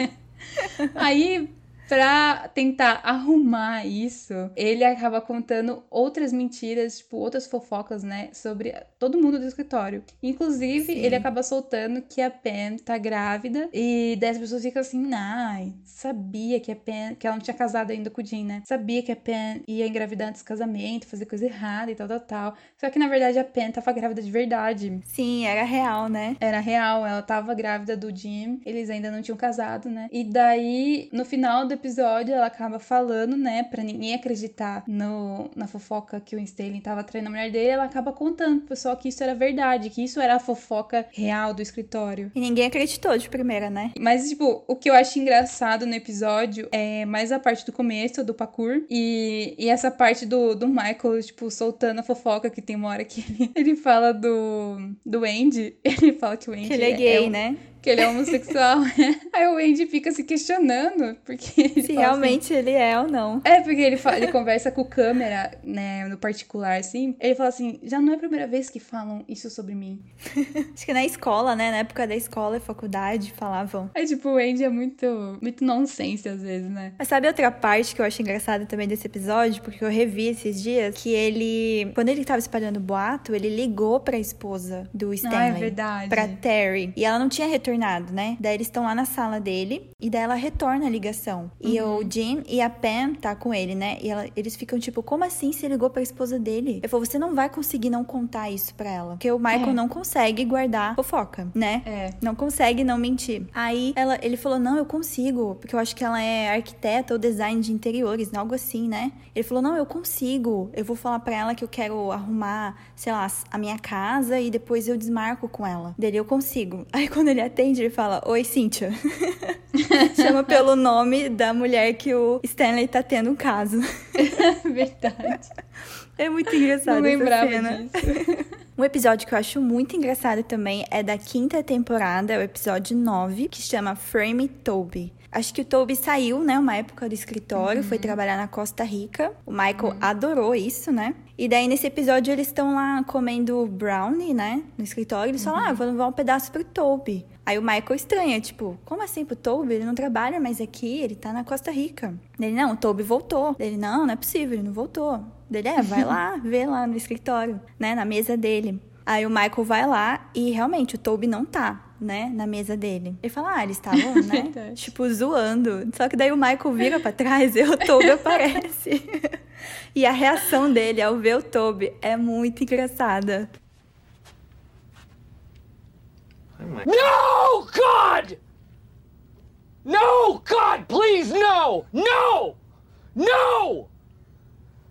Aí Pra tentar arrumar isso, ele acaba contando outras mentiras, tipo, outras fofocas, né, sobre todo mundo do escritório. Inclusive, Sim. ele acaba soltando que a Pen tá grávida e daí as pessoas ficam assim, ai, sabia que a Pen, que ela não tinha casado ainda com o Jim, né? Sabia que a Pen ia engravidar antes do casamento, fazer coisa errada e tal, tal, tal. Só que na verdade a Pen tava grávida de verdade. Sim, era real, né? Era real, ela tava grávida do Jim, eles ainda não tinham casado, né? E daí, no final do episódio, ela acaba falando, né, pra ninguém acreditar no, na fofoca que o Stanley tava traindo a mulher dele, ela acaba contando pro pessoal que isso era verdade, que isso era a fofoca real do escritório. E ninguém acreditou de primeira, né? Mas, tipo, o que eu acho engraçado no episódio é mais a parte do começo, do parkour, e, e essa parte do, do Michael, tipo, soltando a fofoca, que tem uma hora que ele, ele fala do, do Andy, ele fala que o Andy que ele é gay, é, é né? Que ele é homossexual. Aí o Andy fica se questionando, porque se realmente assim, ele é ou não. É, porque ele, fala, ele conversa com câmera, né, no particular, assim. Ele fala assim: já não é a primeira vez que falam isso sobre mim. Acho que na escola, né, na época da escola e faculdade, falavam. É tipo, o Andy é muito, muito nonsense às vezes, né? Mas sabe outra parte que eu acho engraçada também desse episódio? Porque eu revi esses dias, que ele, quando ele tava espalhando o boato, ele ligou pra esposa do Stanley. Ah, é verdade. Pra Terry. E ela não tinha retornado né? Daí eles estão lá na sala dele e daí ela retorna a ligação. Uhum. E o Jim e a Pam tá com ele, né? E ela, eles ficam tipo, como assim você ligou pra esposa dele? Ele falou, você não vai conseguir não contar isso pra ela. Porque o Michael é. não consegue guardar fofoca, né? É. Não consegue não mentir. Aí ela, ele falou, não, eu consigo, porque eu acho que ela é arquiteta ou design de interiores, algo assim, né? Ele falou, não, eu consigo. Eu vou falar pra ela que eu quero arrumar, sei lá, a minha casa e depois eu desmarco com ela. Dele, eu consigo. Aí quando ele atende, atende e fala: Oi, Cíntia. Chama pelo nome da mulher que o Stanley tá tendo um caso. Verdade. É muito engraçado. Não lembrava cena. disso. Um episódio que eu acho muito engraçado também é da quinta temporada, é o episódio 9, que chama Frame Toby. Acho que o Toby saiu, né, uma época do escritório, uhum. foi trabalhar na Costa Rica. O Michael uhum. adorou isso, né? E daí nesse episódio eles estão lá comendo brownie, né, no escritório. Eles uhum. falam: "Ah, vou levar um pedaço pro Toby". Aí o Michael estranha, tipo, como assim pro Toby? Ele não trabalha mais aqui, ele tá na Costa Rica. Ele, não, o Toby voltou. Ele, não, não é possível, ele não voltou. Ele, é, vai lá, vê lá no escritório, né, na mesa dele. Aí o Michael vai lá e realmente o Toby não tá né, na mesa dele. Ele fala, ah, eles estavam, né, tipo, zoando. Só que daí o Michael vira pra trás e o Toby aparece. e a reação dele ao ver o Toby é muito engraçada. Oh no, God! No, God, please, no! No! No!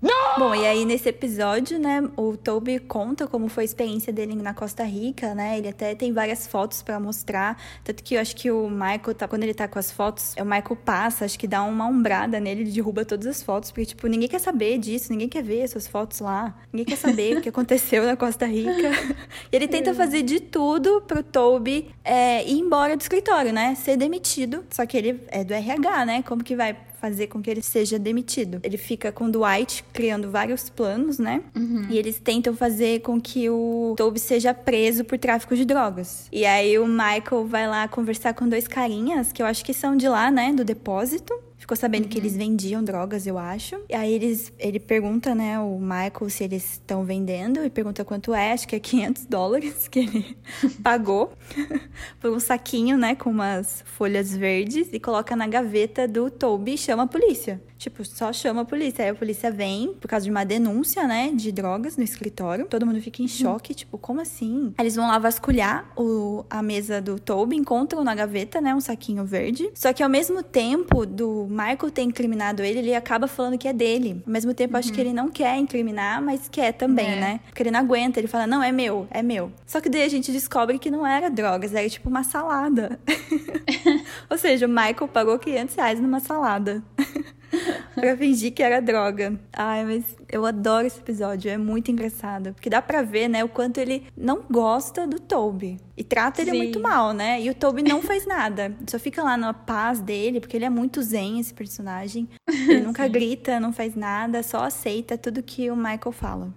Não! Bom, e aí nesse episódio, né, o Toby conta como foi a experiência dele na Costa Rica, né? Ele até tem várias fotos para mostrar. Tanto que eu acho que o Michael, tá, quando ele tá com as fotos, o Michael passa, acho que dá uma umbrada nele, ele derruba todas as fotos, porque, tipo, ninguém quer saber disso, ninguém quer ver essas fotos lá, ninguém quer saber o que aconteceu na Costa Rica. E ele tenta fazer de tudo pro Toby é, ir embora do escritório, né? Ser demitido. Só que ele é do RH, né? Como que vai fazer com que ele seja demitido. Ele fica com o Dwight criando vários planos, né? Uhum. E eles tentam fazer com que o Toby seja preso por tráfico de drogas. E aí o Michael vai lá conversar com dois carinhas, que eu acho que são de lá, né? Do depósito. Ficou sabendo uhum. que eles vendiam drogas, eu acho. E aí eles, ele pergunta, né, o Michael se eles estão vendendo e pergunta quanto é, acho que é 500 dólares que ele pagou por um saquinho, né, com umas folhas verdes e coloca na gaveta do Toby e chama a polícia. Tipo, só chama a polícia. Aí a polícia vem por causa de uma denúncia, né, de drogas no escritório. Todo mundo fica em uhum. choque, tipo, como assim? Aí eles vão lá vasculhar o, a mesa do Toby, encontram na gaveta, né, um saquinho verde. Só que ao mesmo tempo do Michael ter incriminado ele, ele acaba falando que é dele. Ao mesmo tempo, acho que ele não quer incriminar, mas quer também, É. né? Porque ele não aguenta, ele fala, não, é meu, é meu. Só que daí a gente descobre que não era drogas, era tipo uma salada. Ou seja, o Michael pagou 500 reais numa salada. pra fingir que era droga. Ai, mas eu adoro esse episódio, é muito engraçado. Porque dá pra ver, né, o quanto ele não gosta do Toby. E trata ele Sim. muito mal, né? E o Toby não faz nada. Só fica lá na paz dele, porque ele é muito zen, esse personagem. Ele nunca grita, não faz nada, só aceita tudo que o Michael fala.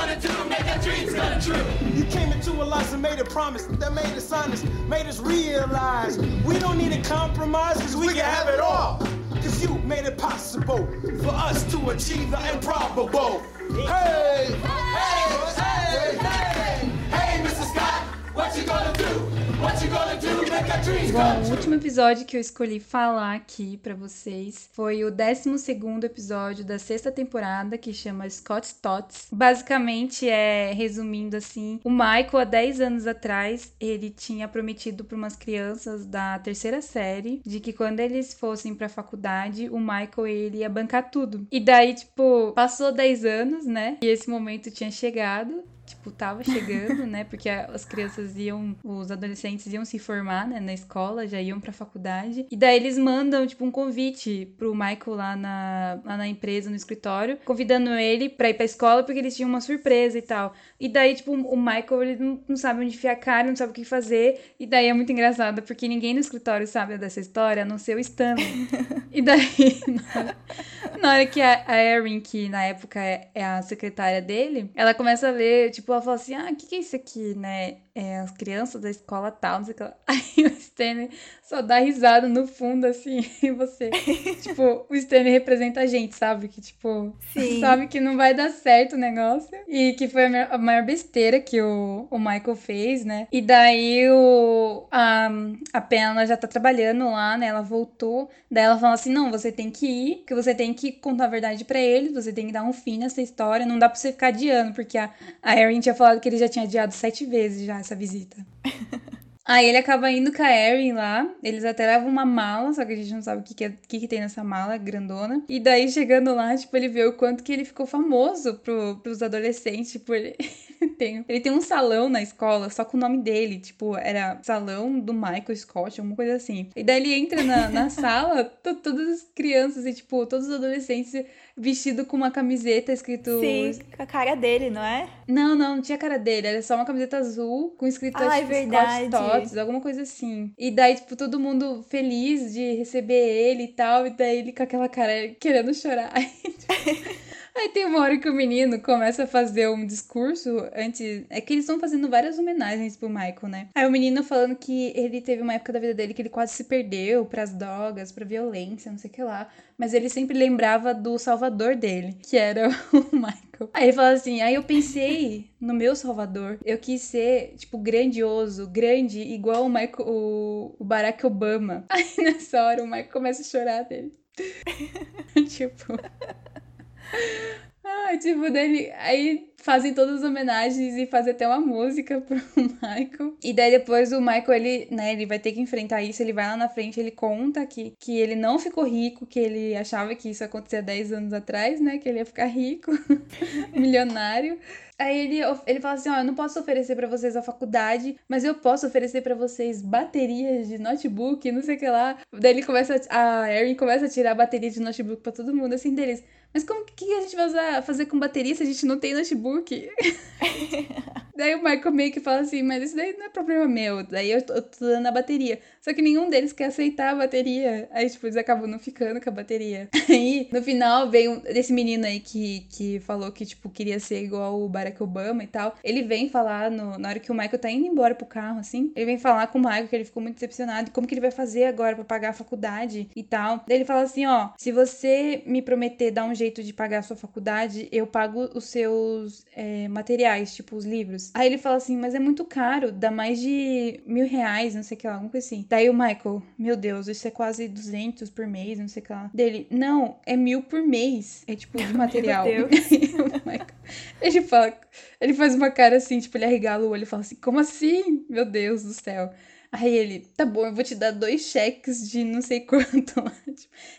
Gonna do? Make our dreams come true. You came into our lives and made a promise that made us honest, made us realize we don't need a compromise because we, can have it all. Because you made it possible for us to achieve the improbable. Hey! Hey, hey, hey, hey, Mr. Scott, what you gonna do? Bom, o último episódio que eu escolhi falar aqui pra vocês foi o 12 episódio da sexta temporada, que chama Scott Tots. Basicamente é, resumindo assim, o Michael, há 10 anos atrás, ele tinha prometido pra umas crianças da terceira série de que quando eles fossem pra faculdade, o Michael ele ia bancar tudo. E daí, tipo, passou 10 anos, né? E esse momento tinha chegado tipo, tava chegando, né? Porque as crianças iam, os adolescentes iam se formar, né, na escola, já iam pra faculdade. E daí eles mandam, tipo, um convite pro Michael lá na, lá na empresa, no escritório, convidando ele pra ir pra escola porque eles tinham uma surpresa e tal. E daí, tipo, o Michael, ele não, não sabe onde enfiar a cara, não sabe o que fazer. E daí é muito engraçado, porque ninguém no escritório sabe dessa história, a não ser o Stanley. e daí, na hora, na hora que a, a Erin, que na época é, é a secretária dele, ela começa a ler, tipo, ela fala assim: ah, o que, que é isso aqui, né? É as crianças da escola tal, não sei o que lá. Aí o Stanley só dá risada no fundo, assim, e você. tipo, o Stanley representa a gente, sabe? Que, tipo, Sim. sabe que não vai dar certo o negócio. E que foi a maior, besteira que o, o Michael fez, né? E daí o, a, a Pena já tá trabalhando lá, né? Ela voltou. Daí ela fala assim: não, você tem que ir, que você tem que contar a verdade pra eles, você tem que dar um fim nessa história. Não dá pra você ficar adiando, porque a, a Erin tinha falado que ele já tinha adiado sete vezes já essa visita. Aí ele acaba indo com a Erin lá. Eles até levam uma mala, só que a gente não sabe o que, que, é- que, que tem nessa mala grandona. E daí, chegando lá, tipo, ele vê o quanto que ele ficou famoso pro, pros adolescentes. Tipo, ele tem, ele tem um salão na escola, só com o nome dele. Tipo, era salão do Michael Scott, alguma coisa assim. E daí ele entra na, na sala, to- todas as crianças e, tipo, todos os adolescentes vestidos com uma camiseta escrito. Sim, com a cara dele, não é? Não, não, não tinha cara dele. Era só uma camiseta azul com escrito Ah, é tipo, verdade. Scott Tots, alguma coisa assim. E daí, tipo, todo mundo feliz de receber ele e tal. E daí ele com aquela cara querendo chorar. Aí, tipo, Aí tem uma hora que o menino começa a fazer um discurso antes. É que eles estão fazendo várias homenagens pro Michael, né? Aí o menino falando que ele teve uma época da vida dele que ele quase se perdeu pras drogas, pra violência, não sei o que lá. Mas ele sempre lembrava do salvador dele, que era o Michael. Aí ele fala assim: aí eu pensei no meu salvador. Eu quis ser, tipo, grandioso, grande, igual o Michael, o, o Barack Obama. Aí nessa hora o Michael começa a chorar dele. tipo. Tipo, dele. Aí fazem todas as homenagens e fazem até uma música pro Michael. E daí depois o Michael, ele, né, ele vai ter que enfrentar isso. Ele vai lá na frente, ele conta que, que ele não ficou rico, que ele achava que isso acontecia 10 anos atrás, né? Que ele ia ficar rico, milionário. Aí ele, ele fala assim, ó, eu não posso oferecer pra vocês a faculdade, mas eu posso oferecer pra vocês baterias de notebook, não sei o que lá. Daí ele começa, a a Erin começa a tirar a bateria de notebook pra todo mundo, assim, deles. Mas como que a gente vai usar, fazer com bateria se a gente não tem notebook? Daí o Michael meio que fala assim, mas isso daí não é problema meu. Daí eu tô, eu tô dando a bateria. Só que nenhum deles quer aceitar a bateria. Aí, tipo, eles acabam não ficando com a bateria. Aí, no final, vem um, desse menino aí que, que falou que, tipo, queria ser igual o Barack Obama e tal. Ele vem falar, no, na hora que o Michael tá indo embora pro carro, assim. Ele vem falar com o Michael que ele ficou muito decepcionado. Como que ele vai fazer agora pra pagar a faculdade e tal. Daí ele fala assim, ó, se você me prometer dar um jeito de pagar a sua faculdade, eu pago os seus é, materiais, tipo os livros. Aí ele fala assim, mas é muito caro, dá mais de mil reais, não sei o que lá, alguma coisa assim. Daí o Michael, meu Deus, isso é quase 200 por mês, não sei o que lá. Dele, não, é mil por mês. É tipo de material. Meu Deus. Michael, ele fala, ele faz uma cara assim, tipo, ele arregala o olho e fala assim, como assim? Meu Deus do céu. Aí ele, tá bom, eu vou te dar dois cheques de não sei quanto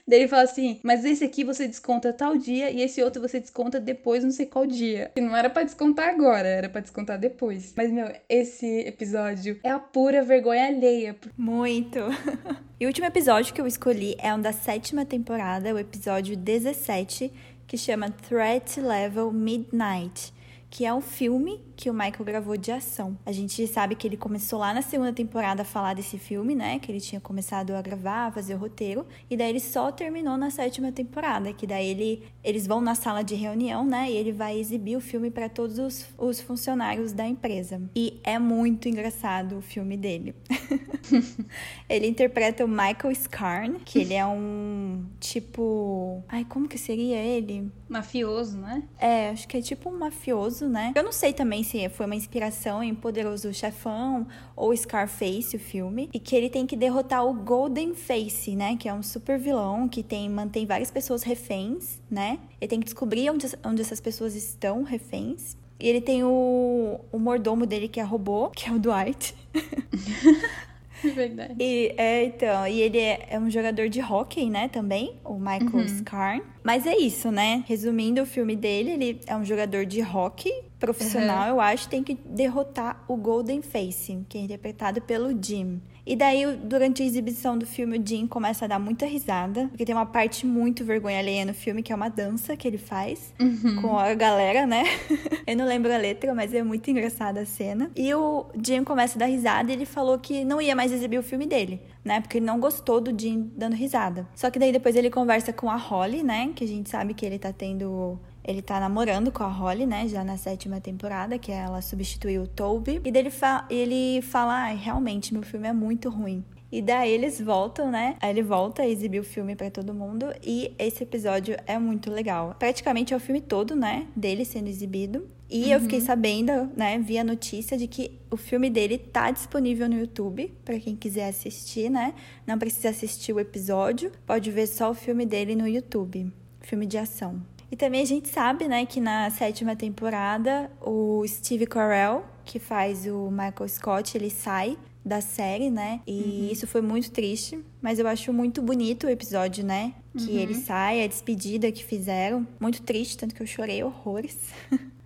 Daí ele fala assim, mas esse aqui você desconta tal dia e esse outro você desconta depois não sei qual dia. E não era pra descontar agora, era pra descontar depois. Mas, meu, esse episódio é a pura vergonha alheia. Muito. e o último episódio que eu escolhi é um da sétima temporada, o episódio 17, que chama Threat Level Midnight, que é um filme que o Michael gravou de ação. A gente sabe que ele começou lá na segunda temporada a falar desse filme, né? Que ele tinha começado a gravar, a fazer o roteiro, e daí ele só terminou na sétima temporada, que daí ele, eles vão na sala de reunião, né? E ele vai exibir o filme para todos os, os funcionários da empresa. E é muito engraçado o filme dele. ele interpreta o Michael Scarn, que ele é um tipo. Ai, como que seria ele? Mafioso, né? É, acho que é tipo um mafioso, né? Eu não sei também se foi uma inspiração em Poderoso Chefão ou Scarface, o filme, e que ele tem que derrotar o Golden Face, né? Que é um super vilão que tem mantém várias pessoas reféns, né? Ele tem que descobrir onde, onde essas pessoas estão reféns. E ele tem o, o mordomo dele que é robô, que é o Dwight. Verdade. E, é, então, e ele é, é um jogador de hockey, né, também, o Michael Uhum. Scarn. Mas é isso, né? Resumindo o filme dele, ele é um jogador de hockey profissional, eu acho, tem que derrotar o Golden Face, que é interpretado pelo Jim. E daí, durante a exibição do filme, o Jim começa a dar muita risada, porque tem uma parte muito vergonha alheia no filme, que é uma dança que ele faz com a galera, né? Eu não lembro a letra, mas é muito engraçada a cena. E o Jim começa a dar risada e ele falou que não ia mais exibir o filme dele, né? Porque ele não gostou do Jim dando risada. Só que daí depois ele conversa com a Holly, né? Que a gente sabe que ele tá tendo ele tá namorando com a Holly, né? Já na sétima temporada, que ela substituiu o Toby. E daí ele, fa ele fala: Ai, realmente, meu filme é muito ruim. E daí eles voltam, né? Aí ele volta a exibir o filme pra todo mundo. E esse episódio é muito legal. Praticamente é o filme todo, né? Dele sendo exibido. E eu fiquei sabendo, né? Vi a notícia de que o filme dele tá disponível no YouTube. Pra quem quiser assistir, né? Não precisa assistir o episódio. Pode ver só o filme dele no YouTube. Filme de ação. E também a gente sabe, né, que na sétima temporada o Steve Carell, que faz o Michael Scott, ele sai da série, né? E isso foi muito triste, mas eu acho muito bonito o episódio, né? Que ele sai, a despedida que fizeram. Muito triste, tanto que eu chorei horrores.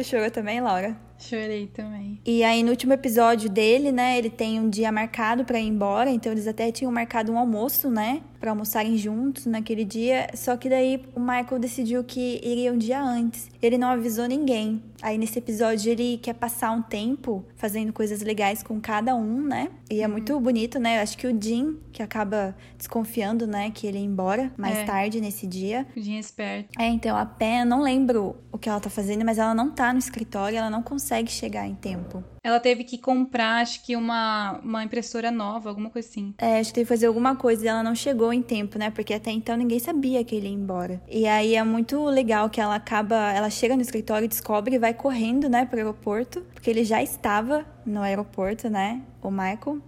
Você chorou também, Laura? Chorei também. E aí, no último episódio dele, né, ele tem um dia marcado pra ir embora, então eles até tinham marcado um almoço, né, pra almoçarem juntos naquele dia. Só que daí o Michael decidiu que iria um dia antes. Ele não avisou ninguém. Aí nesse episódio ele quer passar um tempo fazendo coisas legais com cada um, né? E é muito bonito, né? Acho que o Jim, que acaba desconfiando, né, que ele ia embora mais É. tarde nesse dia. O Jim é esperto. É, então a Pen, eu não lembro que ela tá fazendo, mas ela não tá no escritório, ela não consegue chegar em tempo. Ela teve que comprar, acho que uma, uma impressora nova, alguma coisa assim. É, acho que teve que fazer alguma coisa e ela não chegou em tempo, né? Porque até então ninguém sabia que ele ia embora. E aí é muito legal que ela acaba, ela chega no escritório, descobre e vai correndo, né, pro aeroporto, porque ele já estava no aeroporto, né? O Michael.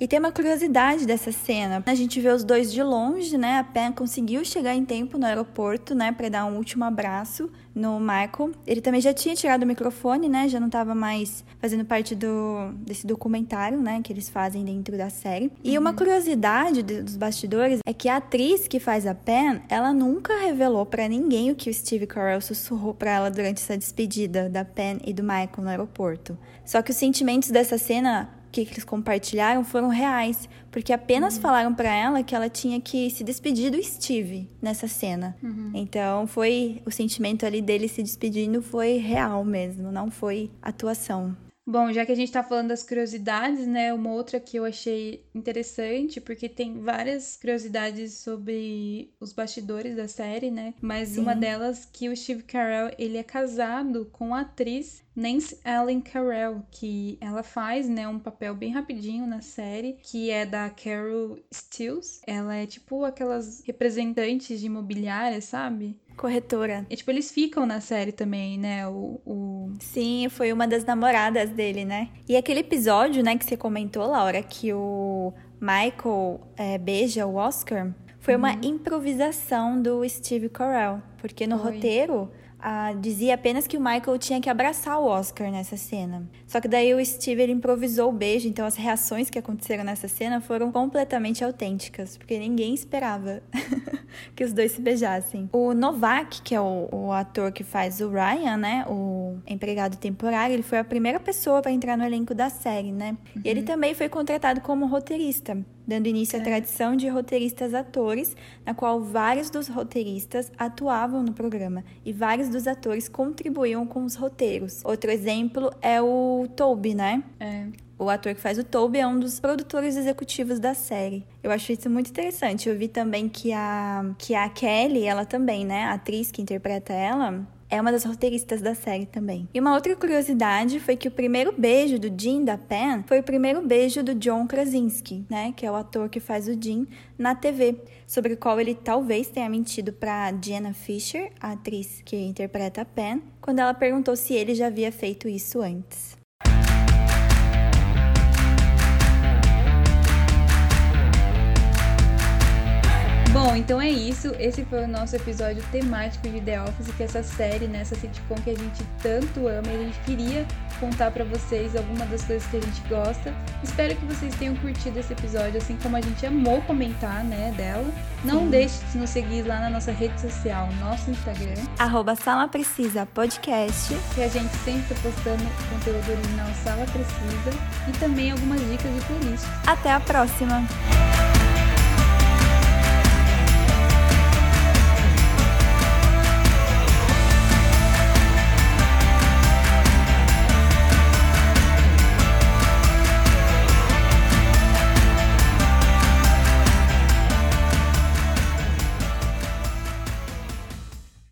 E tem uma curiosidade dessa cena. A gente vê os dois de longe, né? A Pen conseguiu chegar em tempo no aeroporto, né? Pra dar um último abraço no Michael. Ele também já tinha tirado o microfone, né? Já não tava mais fazendo parte do, desse documentário, né? Que eles fazem dentro da série. E uma curiosidade de- dos bastidores é que a atriz que faz a Pen, ela nunca revelou pra ninguém o que o Steve Carell sussurrou pra ela durante essa despedida da Pen e do Michael no aeroporto. Só que os sentimentos dessa cena que eles compartilharam foram reais, porque apenas falaram pra ela que ela tinha que se despedir do Steve nessa cena. Então foi o sentimento ali dele se despedindo foi real mesmo, não foi atuação. Bom, já que a gente tá falando das curiosidades, né? Uma outra que eu achei interessante, porque tem várias curiosidades sobre os bastidores da série, né? Mas uma delas que o Steve Carell, ele é casado com a atriz Nancy Ellen Carell, que ela faz, né, um papel bem rapidinho na série, que é da Carol Stills. Ela é tipo aquelas representantes de imobiliária, sabe? Corretora. E, tipo, eles ficam na série também, né? O, o... Sim, foi uma das namoradas dele, né? E aquele episódio, né, que você comentou, Laura, que o Michael é, beija o Oscar, foi uma improvisação do Steve Carell. Porque no Foi. roteiro ah, dizia apenas que o Michael tinha que abraçar o Oscar nessa cena. Só que daí o Steve ele improvisou o beijo, então as reações que aconteceram nessa cena foram completamente autênticas, porque ninguém esperava que os dois se beijassem. O Novak, que é o, o ator que faz o Ryan, né, o empregado temporário, ele foi a primeira pessoa para entrar no elenco da série, né? E ele também foi contratado como roteirista dando início à tradição de roteiristas atores, na qual vários dos roteiristas atuavam no programa e vários dos atores contribuíam com os roteiros. Outro exemplo é o Toby, né? É. O ator que faz o Toby é um dos produtores executivos da série. Eu acho isso muito interessante. Eu vi também que a, que a Kelly, ela também, né? A atriz que interpreta ela, é uma das roteiristas da série também. E uma outra curiosidade foi que o primeiro beijo do Jim da Pen foi o primeiro beijo do John Krasinski, né, que é o ator que faz o Jim na TV, sobre o qual ele talvez tenha mentido para Jenna Fisher, a atriz que interpreta a Pen, quando ela perguntou se ele já havia feito isso antes. Bom, então é isso. Esse foi o nosso episódio temático de The Office, que é essa série, né, essa sitcom que a gente tanto ama e a gente queria contar pra vocês algumas das coisas que a gente gosta. Espero que vocês tenham curtido esse episódio, assim como a gente amou comentar, né, dela. Não deixe de nos seguir lá na nossa rede social, nosso Instagram, Arroba Sala Precisa Podcast. que a gente sempre tá postando conteúdo original Sala Precisa e também algumas dicas de playlist. Até a próxima!